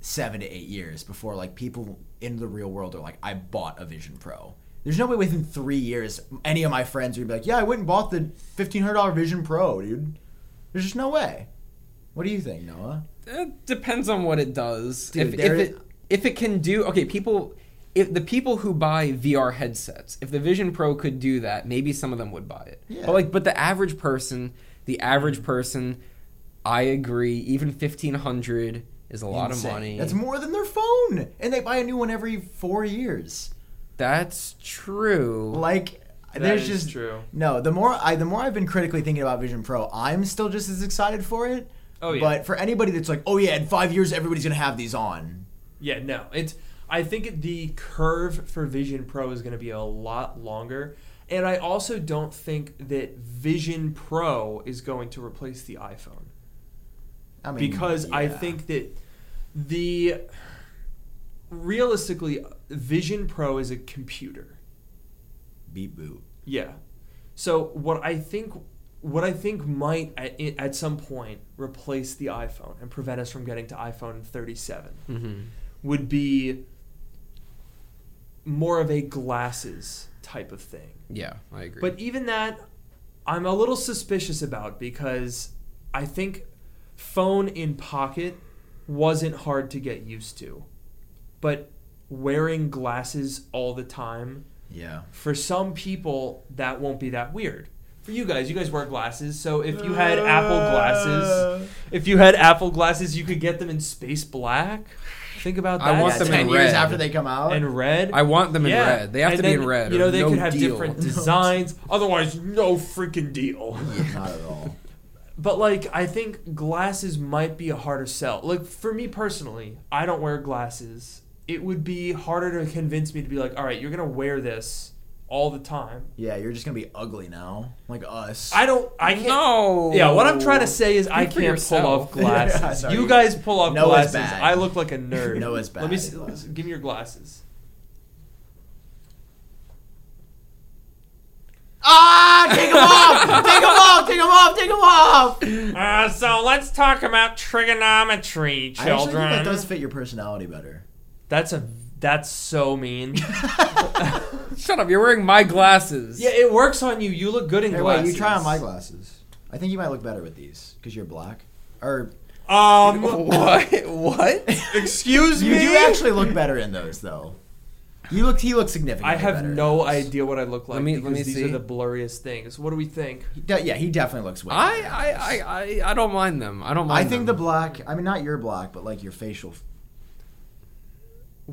seven to eight years before like people in the real world are like, I bought a Vision Pro. There's no way within three years any of my friends would be like, yeah, I went and bought the fifteen hundred dollar Vision Pro, dude. There's just no way. What do you think, Noah? It depends on what it does. Dude, if, if it if it can do okay, people if the people who buy VR headsets, if the Vision Pro could do that, maybe some of them would buy it. Yeah. But like but the average person, the average person, I agree, even fifteen hundred is a lot Insane. of money. That's more than their phone, and they buy a new one every four years. That's true. Like, That there's is just true. no. The more I, the more I've been critically thinking about Vision Pro, I'm still just as excited for it. Oh yeah. But for anybody that's like, oh yeah, in five years everybody's gonna have these on. Yeah, no. It's I think the curve for Vision Pro is going to be a lot longer. And I also don't think that Vision Pro is going to replace the iPhone. I mean, Because I think that the realistically, Vision Pro is a computer. Beep boop. Yeah. So what I think what I think might at, at some point replace the iPhone and prevent us from getting to iPhone 37 Mm-hmm. would be more of a glasses type of thing. Yeah, I agree. But even that, I'm a little suspicious about because I think phone in pocket wasn't hard to get used to. But wearing glasses all the time, Yeah. for some people, that won't be that weird. For you guys, you guys wear glasses, so if you had Apple glasses, uh. if you had Apple glasses, you could get them in space black. Think about that. I want Yeah, them ten in years red. after they come out. In red. I want them in Yeah. red. They have And to be in red. You know, they no could have deal. different <laughs> designs. Otherwise, no freaking deal. Not at all. But like, I think glasses might be a harder sell. Like for me personally, I don't wear glasses. It would be harder to convince me to be like, all right, you're gonna wear this all the time. Yeah, you're just gonna be ugly now, like us. I don't. I can't. No. Yeah, what I'm trying to say is I Speak for can't pull off <laughs> glasses. <laughs> Yeah, you guys pull off Noah's glasses. bad. I look like a nerd. Noah's Let me bad. see, let's- give me your glasses. Ah, take them off! Take them off! Take them off! Take them off! Uh, so let's talk about trigonometry, I actually think that does fit your personality better. That's a that's so mean. <laughs> Shut up! You're wearing my glasses. yeah, it works on you. You look good in Hey, glasses. wait, you try on my glasses. I think you might look better with these because you're black. Or Um, <laughs> What? What? <laughs> excuse me. you me. do actually look better in those, though. You look. He looks significant. I have better no idea what I look like Let me- let me these see. are the blurriest things. What do we think? He de- yeah, he definitely looks way. I, better. I, I, I, I don't mind them. I don't mind. I mind. think the them. black. I mean, not your black, but like your facial.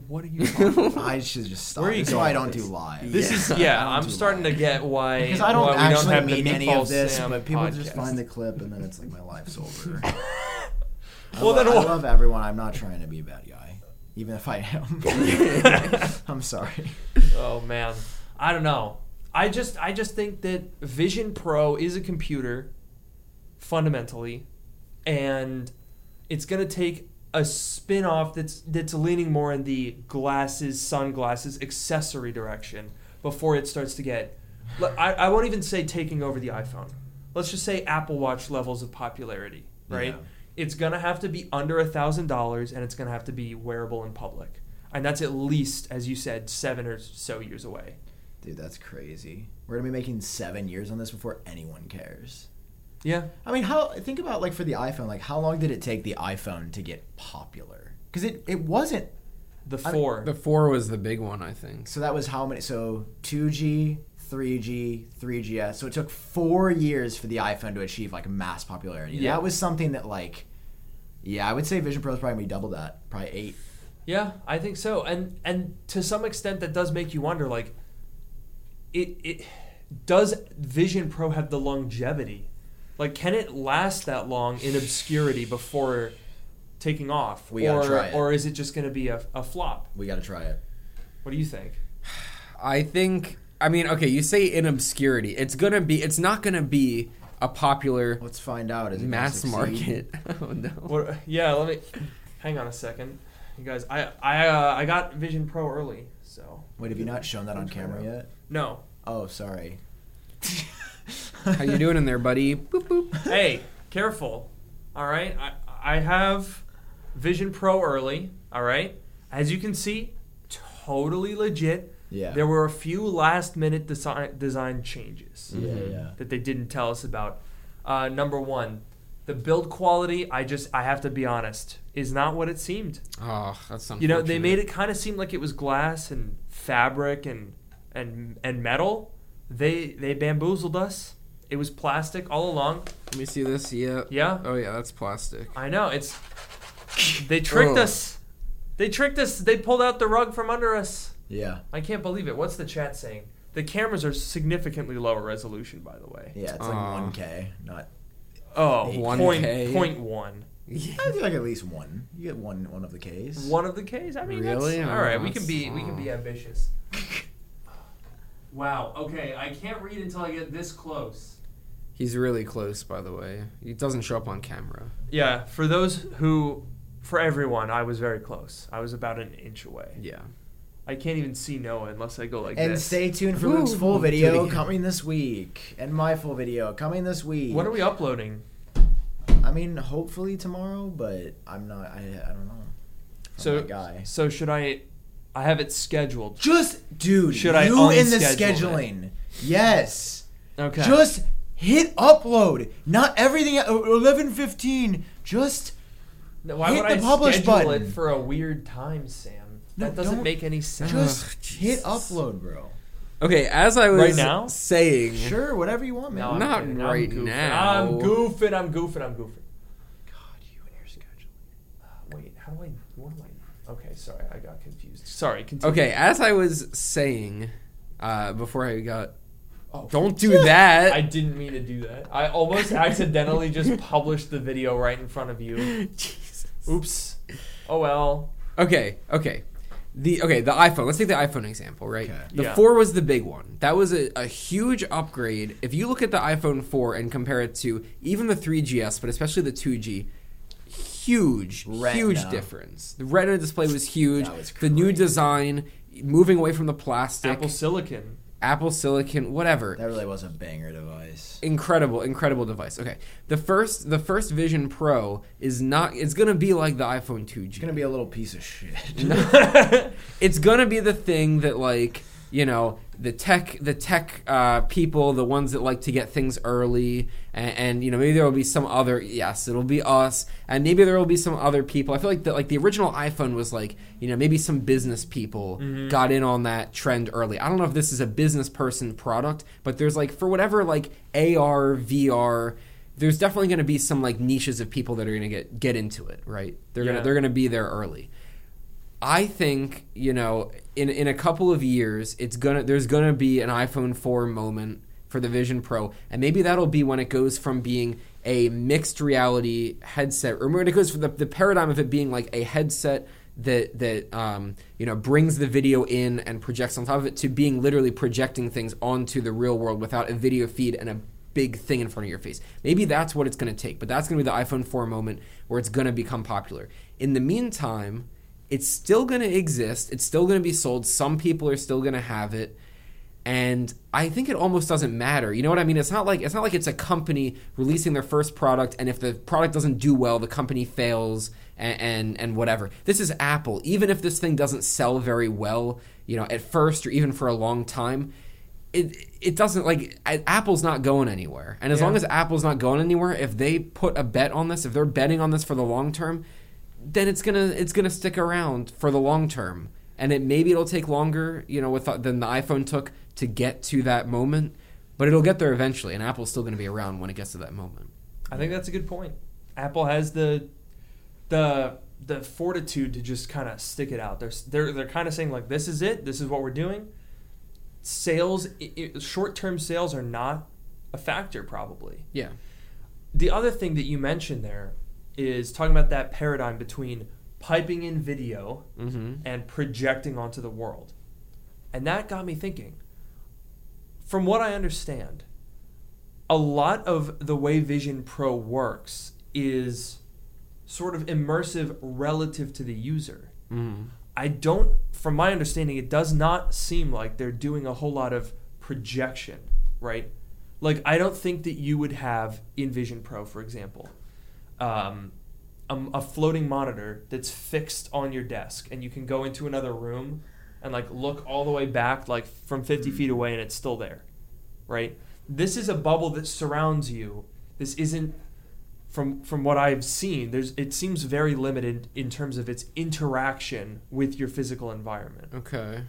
What are you <laughs> talking about? I should just stop. Where are you so going I don't with do this? live. This is yeah. I'm starting to get why because I don't why we actually don't have the mean any Meatball of this, Sam but people just podcast. find the clip and then it's like my life's over. I <laughs> Well, lo- then I what- love everyone. I'm not trying to be a bad guy, even if I am. <laughs> <laughs> I'm sorry. Oh man, I don't know. I just I just think that Vision Pro is a computer, fundamentally, and it's gonna take a spin off that's that's leaning more in the glasses, sunglasses, accessory direction before it starts to get. I won't even say taking over the iPhone. Let's just say Apple Watch levels of popularity, right? Yeah. It's gonna have to be under a thousand dollars, and it's gonna have to be wearable in public, and that's at least, as you said, seven or so years away. Dude, that's crazy. We're gonna be making seven years on this before anyone cares. Yeah, I mean, how think about like for the iPhone, like how long did it take the iPhone to get popular? Because it it wasn't. the I mean, four. The four was the big one, I think. So that was how many? So two G, three G, three GS. So it took four years for the iPhone to achieve like mass popularity. Yeah. That was something that like, yeah, I would say Vision Pro is probably gonna be double that, probably eight. Yeah, I think so. And and to some extent that does make you wonder like it it does Vision Pro have the longevity? Like can it last that long in obscurity before taking off? We gotta or try it. or is it just going to be a, a flop? We got to try it. What do you think? <sighs> I think. I mean, okay, you say in obscurity. It's gonna be. It's not gonna be a popular Let's find out. Is it gonna mass succeed? market. <laughs> oh no. What yeah, let me hang on a second. You guys, I I uh, I got Vision Pro early, so Wait, have you not shown that on camera yet? no. Oh, sorry. How you doing in there, buddy? Boop boop. hey, careful. All right, I I have Vision Pro early. All right, as you can see, totally legit. Yeah. There were a few last minute design design changes Yeah, Mhm. yeah. that they didn't tell us about. Uh, number one, the build quality. I just I have to be honest, is not what it seemed. Oh, that's unfortunate. You know, they made it kind of seem like it was glass and fabric and and and metal. They they bamboozled us. It was plastic all along. Let me see this. Yeah. Yeah. Oh yeah, that's plastic. I know it's. They tricked Ugh. us. They tricked us. They pulled out the rug from under us. Yeah. I can't believe it. What's the chat saying? The cameras are significantly lower resolution, by the way. Yeah, it's like ah. Aw. 1K, not. Oh, Eight. point, 1K. point one. Yeah. I feel like at least one. You get one one of the Ks. One of the Ks. I mean, Really? That's, Oh, all right, we oh, can be we can be oh. ambitious. Wow. Okay, I can't read until I get this close. He's really close, by the way. He doesn't show up on camera. Yeah, for those who for everyone, I was very close. I was about an inch away. Yeah. I can't even see Noah unless I go like And this. stay tuned for Ooh, Luke's full video again. coming this week, and my full video coming this week. when are we uploading? I mean, hopefully tomorrow, but I'm not. I, I don't know. I'm So guy. so should I? I have it scheduled. Just, dude, Should I you in the unschedule it? scheduling. Yes. Okay. Just hit upload. Not everything at uh, 11:15. Just No, Why hit would I the publish schedule button. it for a weird time, Sam? No, That doesn't don't- make any sense. just Ugh, hit upload, bro. Okay, as I was Right now? saying, Sure, whatever you want, man. No, I'm Not kidding. right I'm goofing. now. I'm goofing. I'm goofing. I'm goofing. God, you and your schedule. Wait, how do I? What am I? Okay, sorry, I got confused. Sorry, continue. okay, as I was saying uh, before I got, Oh, don't do that. I didn't mean to do that. I almost <laughs> accidentally just published the video right in front of you. <laughs> Jesus. Oops. Oh well. Okay, okay. The okay, the iPhone. Let's take the iPhone example, right? Okay. The Yeah. 4 was the big one. That was a, a huge upgrade. If you look at the iPhone 4 and compare it to even the 3GS, but especially the 2G, huge, Retina. huge difference. The Retina display was huge. That was the new design, moving away from the plastic, Apple Silicon. Apple Silicon, whatever. That really was a banger device. incredible incredible device okay the first the first vision pro is not it's gonna be like the iphone 2g It's gonna be a little piece of shit. <laughs> it's gonna be the thing that like you know the tech the tech uh, people the ones that like to get things early and, and you know maybe there will be some other yes it'll be us and maybe there will be some other people. I feel like that like the original iphone was like you know maybe some business people got in on that trend early. I don't know if this is a business person product but there's like for whatever like ar vr there's definitely going to be some like niches of people that are going to get get into it right? They're Yeah. gonna they're gonna be there early I think you know in in a couple of years it's gonna there's gonna be an iPhone 4 moment for the Vision Pro, and maybe that'll be when it goes from being a mixed reality headset, or when it goes from the, the paradigm of it being like a headset that that um, you know brings the video in and projects on top of it to being literally projecting things onto the real world without a video feed and a big thing in front of your face. Maybe that's what it's going to take, but that's going to be the iPhone 4 moment where it's going to become popular. In the meantime, it's still going to exist. It's still going to be sold. Some people are still going to have it. And I think it almost doesn't matter. You know what I mean? It's not like it's not like it's a company releasing their first product and if the product doesn't do well, the company fails and and, and whatever. This is Apple. Even if this thing doesn't sell very well, you know, at first or even for a long time, it it doesn't like Apple's not going anywhere. And as Yeah. long as Apple's not going anywhere, if they put a bet on this, if they're betting on this for the long term, then it's gonna it's gonna stick around for the long term. And it maybe it'll take longer, you know, with uh, than the iPhone took to get to that moment, but it'll get there eventually. And Apple's still gonna be around when it gets to that moment. I think that's a good point. Apple has the the the fortitude to just kind of stick it out. They're they're they're kind of saying like this is it. This is what we're doing. Sales, short term sales are not a factor probably. Yeah. The other thing that you mentioned there is talking about that paradigm between piping in video Mm-hmm. and projecting onto the world. And that got me thinking. From what I understand, a lot of the way Vision Pro works is sort of immersive relative to the user. Mm-hmm. I don't, from my understanding, it does not seem like they're doing a whole lot of projection, right? Like, I don't think that you would have in Vision Pro, for example, um, a, a floating monitor that's fixed on your desk, and you can go into another room and like look all the way back, like from 50 feet away, and it's still there, right? This is a bubble that surrounds you. This isn't from from what I've seen, there's it seems very limited in terms of its interaction with your physical environment. Okay.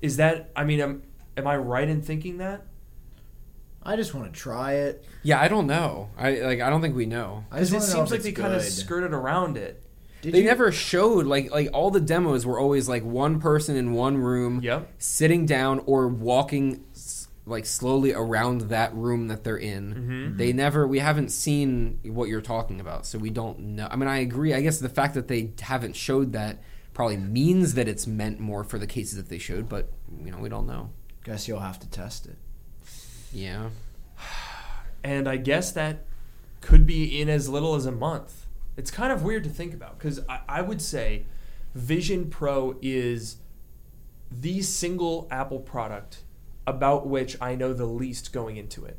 Is that I mean, am am I right in thinking that? I just want to try it. Yeah, I don't know. I like. I don't think we know. I Because just it want know seems like it's they kind of skirted around it. Did they you- never showed like like all the demos were always like one person in one room, Yep. sitting down or walking like slowly around that room that they're in. Mhm. They never. We haven't seen what you're talking about, so we don't know. I mean, I agree. I guess the fact that they haven't showed that probably means that it's meant more for the cases that they showed, but you know, we don't know. Guess you'll have to test it. Yeah. And I guess that could be in as little as a month. It's kind of weird to think about because I, I would say Vision Pro is the single Apple product about which I know the least going into it.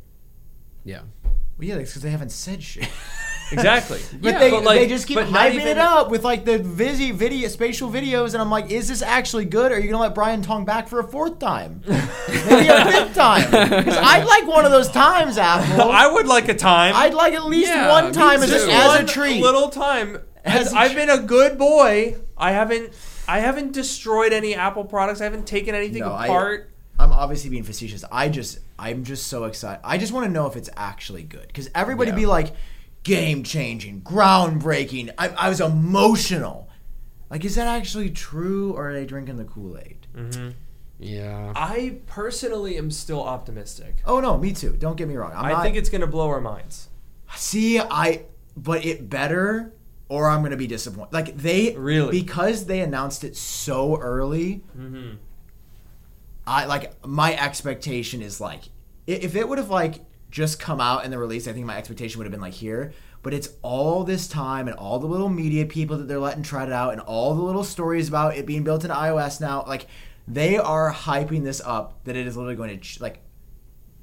Yeah. Well, yeah, because they haven't said shit. <laughs> Exactly. <laughs> But Yeah, they, but, like- they just keep hyping even- it up with like the Vizzy video, spatial videos, and I'm like, is this actually good? Or are you gonna let Brian Tong back for a fourth time, <laughs> maybe a fifth time? Because I'd <laughs> like one of those times, Apple. I would like a time. I'd like at least Yeah, one time as, a, Just as a treat. little time. As As a I've tr- been a good boy. I haven't. I haven't destroyed any Apple products. I haven't taken anything No, I- apart. I'm obviously being facetious. I just, I'm just so excited. I just want to know if it's actually good because everybody Yeah. be like, game changing, groundbreaking. I, I was emotional. Like, is that actually true, or are they drinking the Kool Aid? Yeah. I personally am still optimistic. Oh no, me too. Don't get me wrong. I'm I not, think it's going to blow our minds. See, I but it better or I'm gonna be disappointed. Like they Really? because they announced it so early. Mm-hmm. I like my expectation is like if it would have like just come out in the release, I think my expectation would have been like here. But it's all this time and all the little media people that they're letting try it out and all the little stories about it being built in iOS now. Like they are hyping this up that it is literally going to ch- like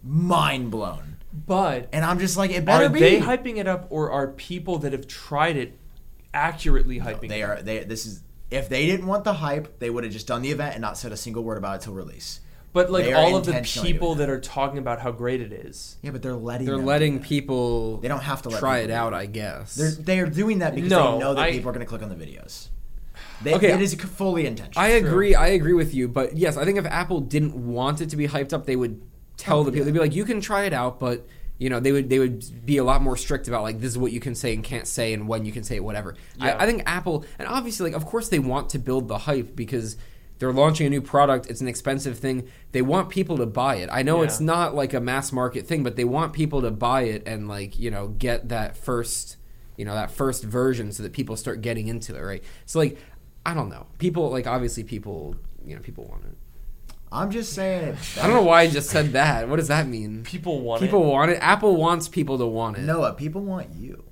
mind blown. But And I'm just like, it better are be. they hyping it up, or are people that have tried it accurately hyping? They it are up? they this is if they didn't want the hype, they would have just done the event and not said a single word about it till release. But like they are all of the intentionally people that are talking about how great it is. Yeah, but they're letting They're them letting do that. people They don't have to let try it people out. I guess. They're they are doing that because No, they know that I- people are going to click on the videos. They, Okay. it is fully intentional. I agree. I agree with you, but yes, I think if Apple didn't want it to be hyped up, they would tell Oh, the people. yeah. They'd be like, "You can try it out," but you know, they would they would be a lot more strict about like this is what you can say and can't say, and when you can say it, whatever. Yeah. I, I think Apple, and obviously, like, of course, they want to build the hype because they're launching a new product. It's an expensive thing. They want people to buy it. I know Yeah. it's not like a mass market thing, but they want people to buy it and like you know get that first you know that first version so that people start getting into it, right? So like. I don't know. People like obviously people you know people want it. I'm just saying. I don't know why I just said that. What does that mean? People want it. People it. want it. Apple wants people to want it. Noah, people want you.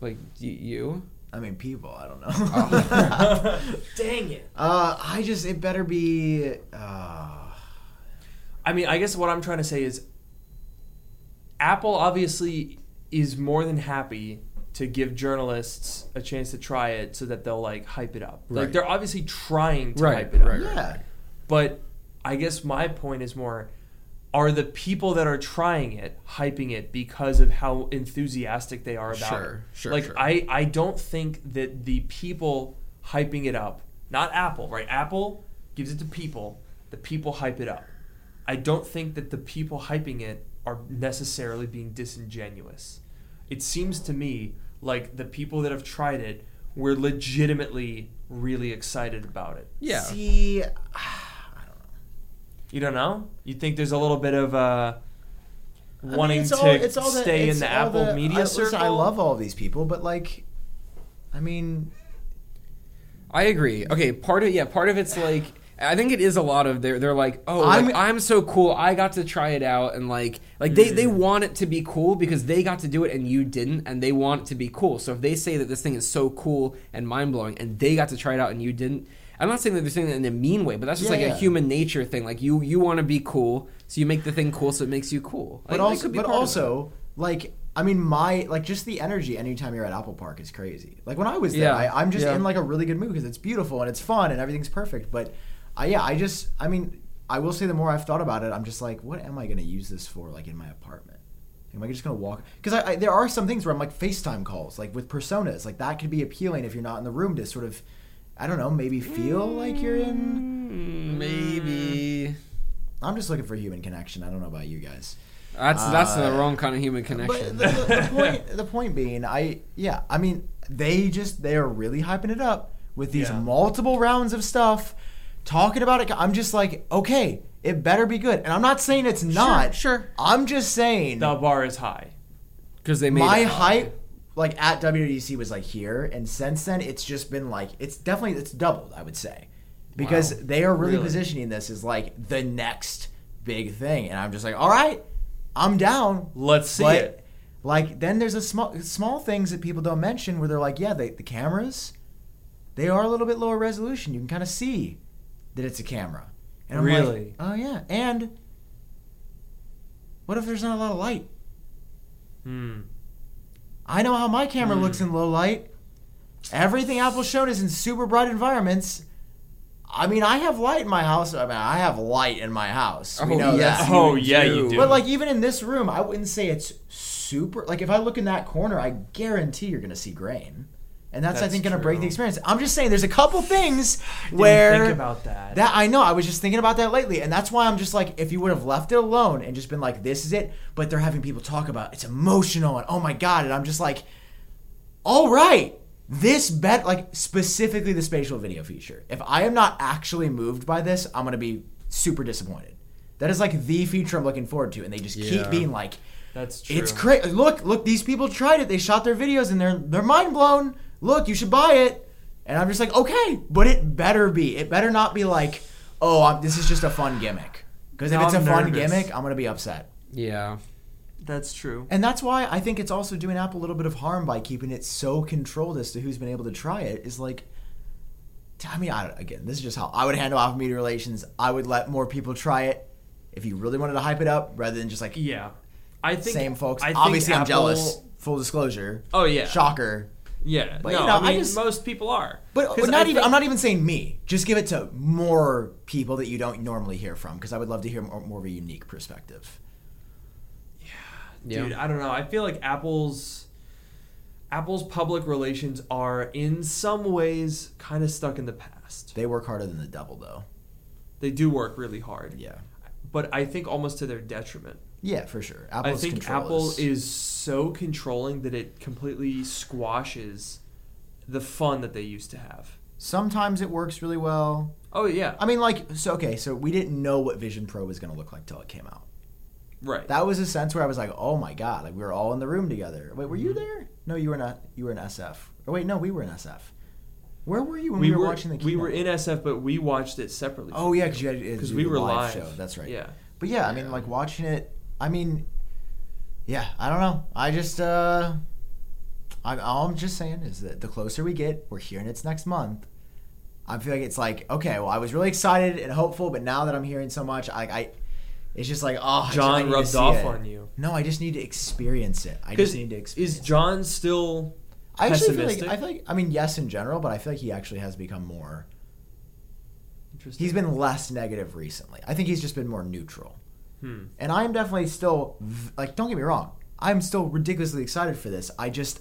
like you. I mean, people. I don't know. Oh. <laughs> <laughs> Dang it. uh, I just it better be. Uh, I mean, I guess what I'm trying to say is Apple obviously is more than happy to give journalists a chance to try it so that they'll like hype it up. Like they're obviously trying to Right, hype it up. right, yeah. But I guess my point is more are the people that are trying it hyping it because of how enthusiastic they are about Sure, it? sure, Like sure. I I don't think that the people hyping it up, not Apple, right? Apple gives it to people, the people hype it up. I don't think that the people hyping it are necessarily being disingenuous. It seems to me like the people that have tried it were legitimately really excited about it. Yeah. See, You don't know? You think there's a little bit of uh, I mean, wanting it's to all- it's all the- stay it's in the Apple the- media I, listen, circle? I love all these people, but like, I mean, I agree. Okay, part of yeah, part of it's like I think it is a lot of they're they're like oh I'm- like, I'm so cool I got to try it out and like like they they Mm. want it to be cool because they got to do it and you didn't and they want it to be cool. So if they say that this thing is so cool and mind blowing and they got to try it out and you didn't. I'm not saying that they're saying that in a mean way, but that's just Yeah, like yeah. a human nature thing. Like you, you want to be cool, so you make the thing cool, so it makes you cool. but Like, also, but part of it. also, like, I mean, my like just the energy anytime you're at Apple Park is crazy. Like when I was there, Yeah, I, I'm just yeah. in like a really good mood because it's beautiful and it's fun and everything's perfect. But I, yeah, I just, I mean, I will say the more I've thought about it, I'm just like, what am I going to use this for? Like in my apartment. Am I just gonna walk? Because I, I, there are some things where I'm like FaceTime calls, like with personas, like that could be appealing if you're not in the room to sort of, I don't know, maybe feel like you're in. Mm, maybe I'm just looking for human connection. I don't know about you guys. that's that's the Uh, wrong kind of human connection. But the, the, the point, <laughs> the point being, I yeah, I mean, they just they are really hyping it up with these Yeah. multiple rounds of stuff, talking about it. I'm just like, okay, it better be good. And I'm not saying it's not. sure. sure. I'm just saying the bar is high. Because they made my it hype, like at WDC was like here, and since then it's just been like it's definitely it's doubled. I would say because Wow. they are really, Really? positioning this as like the next big thing, and I'm just like, all right, I'm down. Let's see but it. Like then there's a small small things that people don't mention where they're like, yeah, they, the cameras, they are a little bit lower resolution. You can kind of see that it's a camera. And I'm like, Really? oh yeah. And what if there's not a lot of light? Hmm. I know how my camera Hmm. looks in low light. Everything Apple's shown is in super bright environments. I mean, I have light in my house. I mean, I have light in my house. We Oh, know yes, that. you Oh, yeah, do. you do. But like even in this room, I wouldn't say it's super. Like if I look in that corner, I guarantee you're gonna see grain, and that's, I think gonna break the experience. I'm just saying, there's a couple <sighs> things Didn't where think about that. that I know. I was just thinking about that lately, and that's why I'm just like, if you would have left it alone and just been like, this is it, but they're having people talk about it's emotional and oh my god, and I'm just like, all right, this bet like specifically the spatial video feature. If I am not actually moved by this, I'm gonna be super disappointed. That is like the feature I'm looking forward to, and they just keep being like, That's true. it's crazy. Look, look, these people tried it. They shot their videos and they're they're mind blown. Look, you should buy it. And I'm just like, okay, but it better be. It better not be like, oh, I'm, this is just a fun gimmick. Because if Now it's a I'm fun nervous. gimmick, I'm gonna be upset. Yeah. That's true. And that's why I think it's also doing Apple a little bit of harm by keeping it so controlled as to who's been able to try it. Is like, I mean, I again, this is just how I would handle off media relations. I would let more people try it if you really wanted to hype it up, rather than just like Yeah. I think same folks. I think Obviously, I'm Apple- jealous. Full disclosure. Oh yeah. Shocker. Yeah. But, no, you know, I I just- most people are. But not I even. think- I'm not even saying me. Just give it to more people that you don't normally hear from, because I would love to hear more, more of a unique perspective. Yeah. Dude, I don't know. I feel like Apple's Apple's public relations are in some ways kind of stuck in the past. They work harder than the devil, though. They do work really hard. Yeah. But I think almost to their detriment. Yeah, for sure. I think Apple is, is so controlling that it completely squashes the fun that they used to have. Sometimes it works really well. Oh yeah. I mean, like, so okay, so we didn't know what Vision Pro was going to look like till it came out. right. That was a sense where I was like, oh my god, like we were all in the room together. Wait, were you Mm-hmm. there? No, you were not. You were in SF. Or wait, no, we were in SF. Where were you when we, we were, were watching the? we were in SF, but we watched it separately. Oh yeah, because you had because we were live. show. That's right. Yeah. But yeah, I mean, Yeah. like watching it. I mean, yeah, I don't know. I just, uh, I, all I'm just saying is that the closer we get, we're hearing it's next month. I feel like it's like, okay, well, I was really excited and hopeful, but now that I'm hearing so much, I, I it's just like, oh, John rubbed off it. on you. No, I just need to experience it. I just need to experience. Is. John still I actually feel like I feel like I mean yes in general, but I feel like he actually has become more. Interesting. He's been less negative recently. I think he's just been more neutral. Hmm. And I am definitely still like don't get me wrong. I'm still ridiculously excited for this. I just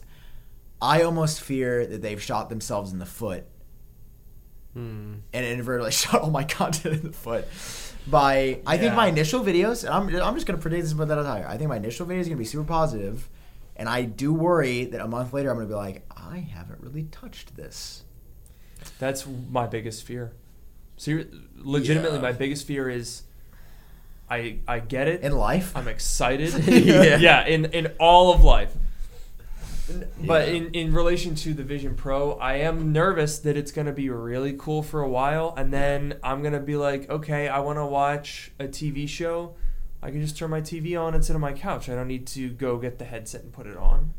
I almost fear that they've shot themselves in the foot Hmm. and inadvertently <laughs> shot all my content in the foot by I think my initial videos and I'm I'm just going to predict this about that entire. I think my initial videos are going to be super positive and I do worry that a month later I'm going to be like I haven't really touched this. That's my biggest fear. Ser- legitimately, Yeah. my biggest fear is I I get it. In life, I'm excited. <laughs> Yeah. yeah, in in all of life. But Yeah. in, in relation to the Vision Pro, I am nervous that it's going to be really cool for a while, and then I'm going to be like, okay, I want to watch a TV show. I can just turn my TV on and sit on my couch. I don't need to go get the headset and put it on.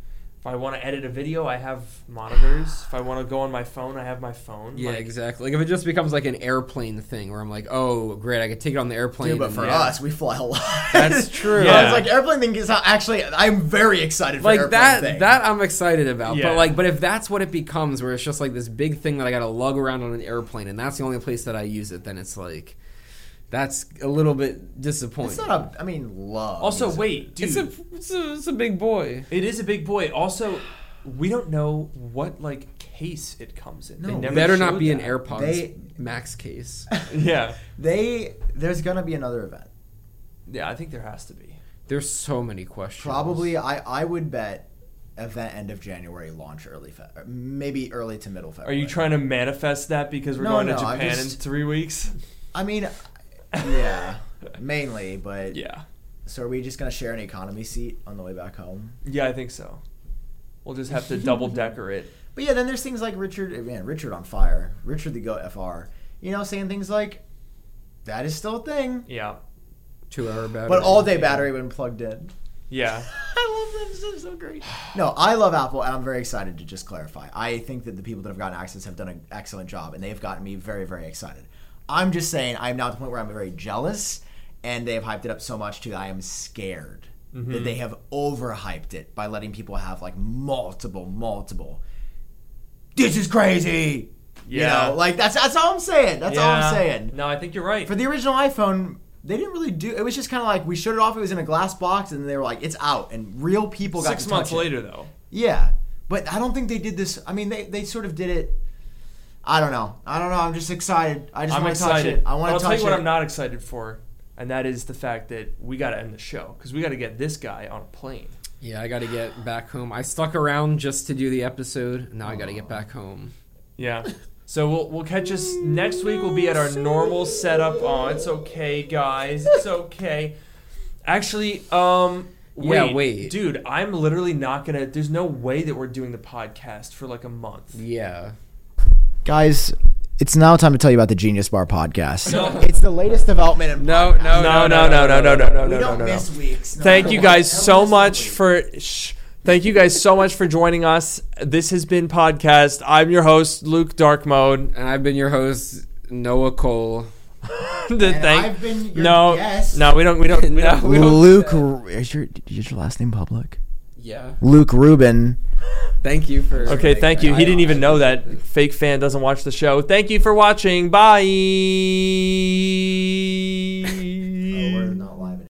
If I want to edit a video, I have monitors. If I want to go on my phone, I have my phone. Yeah, Like, exactly. Like if it just becomes like an airplane thing where I'm like, oh, great, I could take it on the airplane. Dude, but and- for yeah. us, we fly a lot. <laughs> That's <laughs> true. Yeah. I was like, airplane thing is not actually. I'm very excited for like airplane that thing. that I'm excited about. Yeah. But like but if that's what it becomes where it's just like this big thing that I got to lug around on an airplane and that's the only place that I use it, then it's like that's a little bit disappointing. It's not a. I mean, love. Also, is- wait, dude. it's a, it's a it's a big boy. It is a big boy. Also, we don't know what like case it comes in. No, they never Better not showed be an that. AirPods They- Max case. <laughs> Yeah, They there's gonna be another event. yeah. I think there has to be. There's so many questions. Probably, I I would bet event end of January, launch early Fe- maybe early to middle February. Are you trying to manifest that because we're No, going no, to Japan just- in three weeks? I mean, yeah, mainly, but Yeah, so are we just gonna share an economy seat on the way back home? yeah. I think so. We'll just have to double decker it. <laughs> But yeah, then there's things like Richard, eh, man, Richard on fire, Richard the Goat FR, you know, saying things like that is still a thing, Yeah, two hour battery. but all day battery when plugged in. yeah. <laughs> I love That's so great. No, I love Apple, and I'm very excited to just clarify. I think that the people that have gotten access have done an excellent job, and they've gotten me very, very excited. I'm just saying, I'm now at the point where I'm very jealous, and they have hyped it up so much too. that I am scared that mm-hmm. they have overhyped it by letting people have like multiple, multiple. This is crazy. Yeah. You know, like that's that's all I'm saying. That's all I'm saying. No, I think you're right. For the original iPhone, they didn't really do. It was just kind of like we showed it off. It was in a glass box, and they were like, "It's out," and real people got Six months touch it. later, though. Yeah, but I don't think they did this. I mean, they they sort of did it. I don't know. I don't know. I'm just excited. I just I'm want to touch it. I want I'll to tell touch you what it. I'm not excited for, and that is the fact that we got to end the show because we got to get this guy on a plane. Yeah, I got to get back home. I stuck around just to do the episode. Now I got to get back home. Yeah. So we'll we'll catch us next week. We'll be at our normal setup. Oh, it's okay, guys. It's okay. Actually, um, wait, Yeah, wait. dude. I'm literally not gonna. There's no way that we're doing the podcast for like a month. Yeah. Guys, it's now time to tell you about the Genius Bar podcast. No. It's the latest development in No, no, No, no, no, no, no, no, no, no, don't no, no. miss weeks. Thank you guys so much for. Shh. Thank you guys so much for joining us. This has been podcast. I'm your host, Luke Dark Mode. And I've been your host, Noah Cole. The And thank- I've been your no, guest. no, we don't. We don't. We No, don't. We don't Luke, is your is your last name public? yeah. Luke Rubin. Thank you for. Okay, thank you. He didn't even know that fake fan doesn't watch the show. Thank you for watching. Bye. oh,